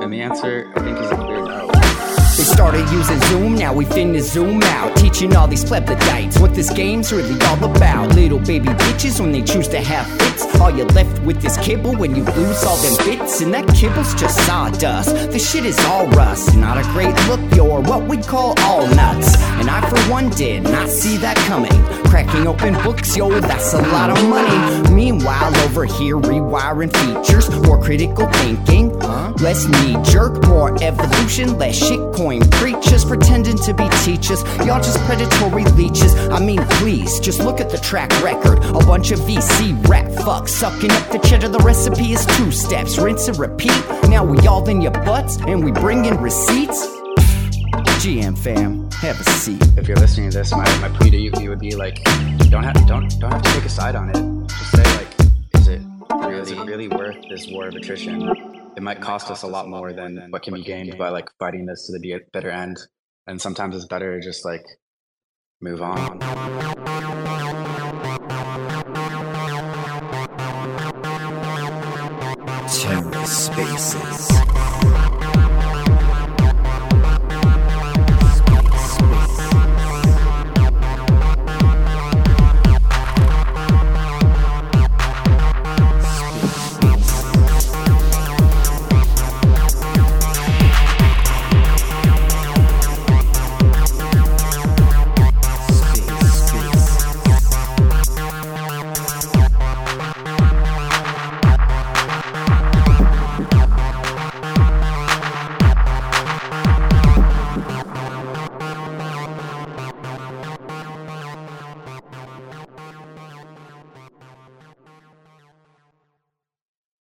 And the answer, I think, is a clear no. They started using Zoom, now we finna zoom out. Teaching all these plebiscites what this game's really all about. Little baby bitches when they choose to have All you're left with is kibble when you lose all them bits. And that kibble's just sawdust. The shit is all rust. Not a great look, you're what we'd call all nuts. And I, for one, did not see that coming. Cracking open books, yo, that's a lot of money. Meanwhile, over here, rewiring features, more critical thinking, huh? less knee jerk, more evolution, less shitcoin preachers pretending to be teachers. Y'all just predatory leeches. I mean, please, just look at the track record. A bunch of VC rap fucks sucking up the cheddar. The recipe is two steps, rinse and repeat. Now we all in your butts and we bring in receipts. GM fam, have a seat. If you're listening to this, my, my plea to you, you would be like, don't have don't don't have to take a side on it. Just say like, is it really, is it really worth this war of attrition? It might cost us a lot more than what can be gained by like fighting this to the bitter end. And sometimes it's better just like move on. spaces.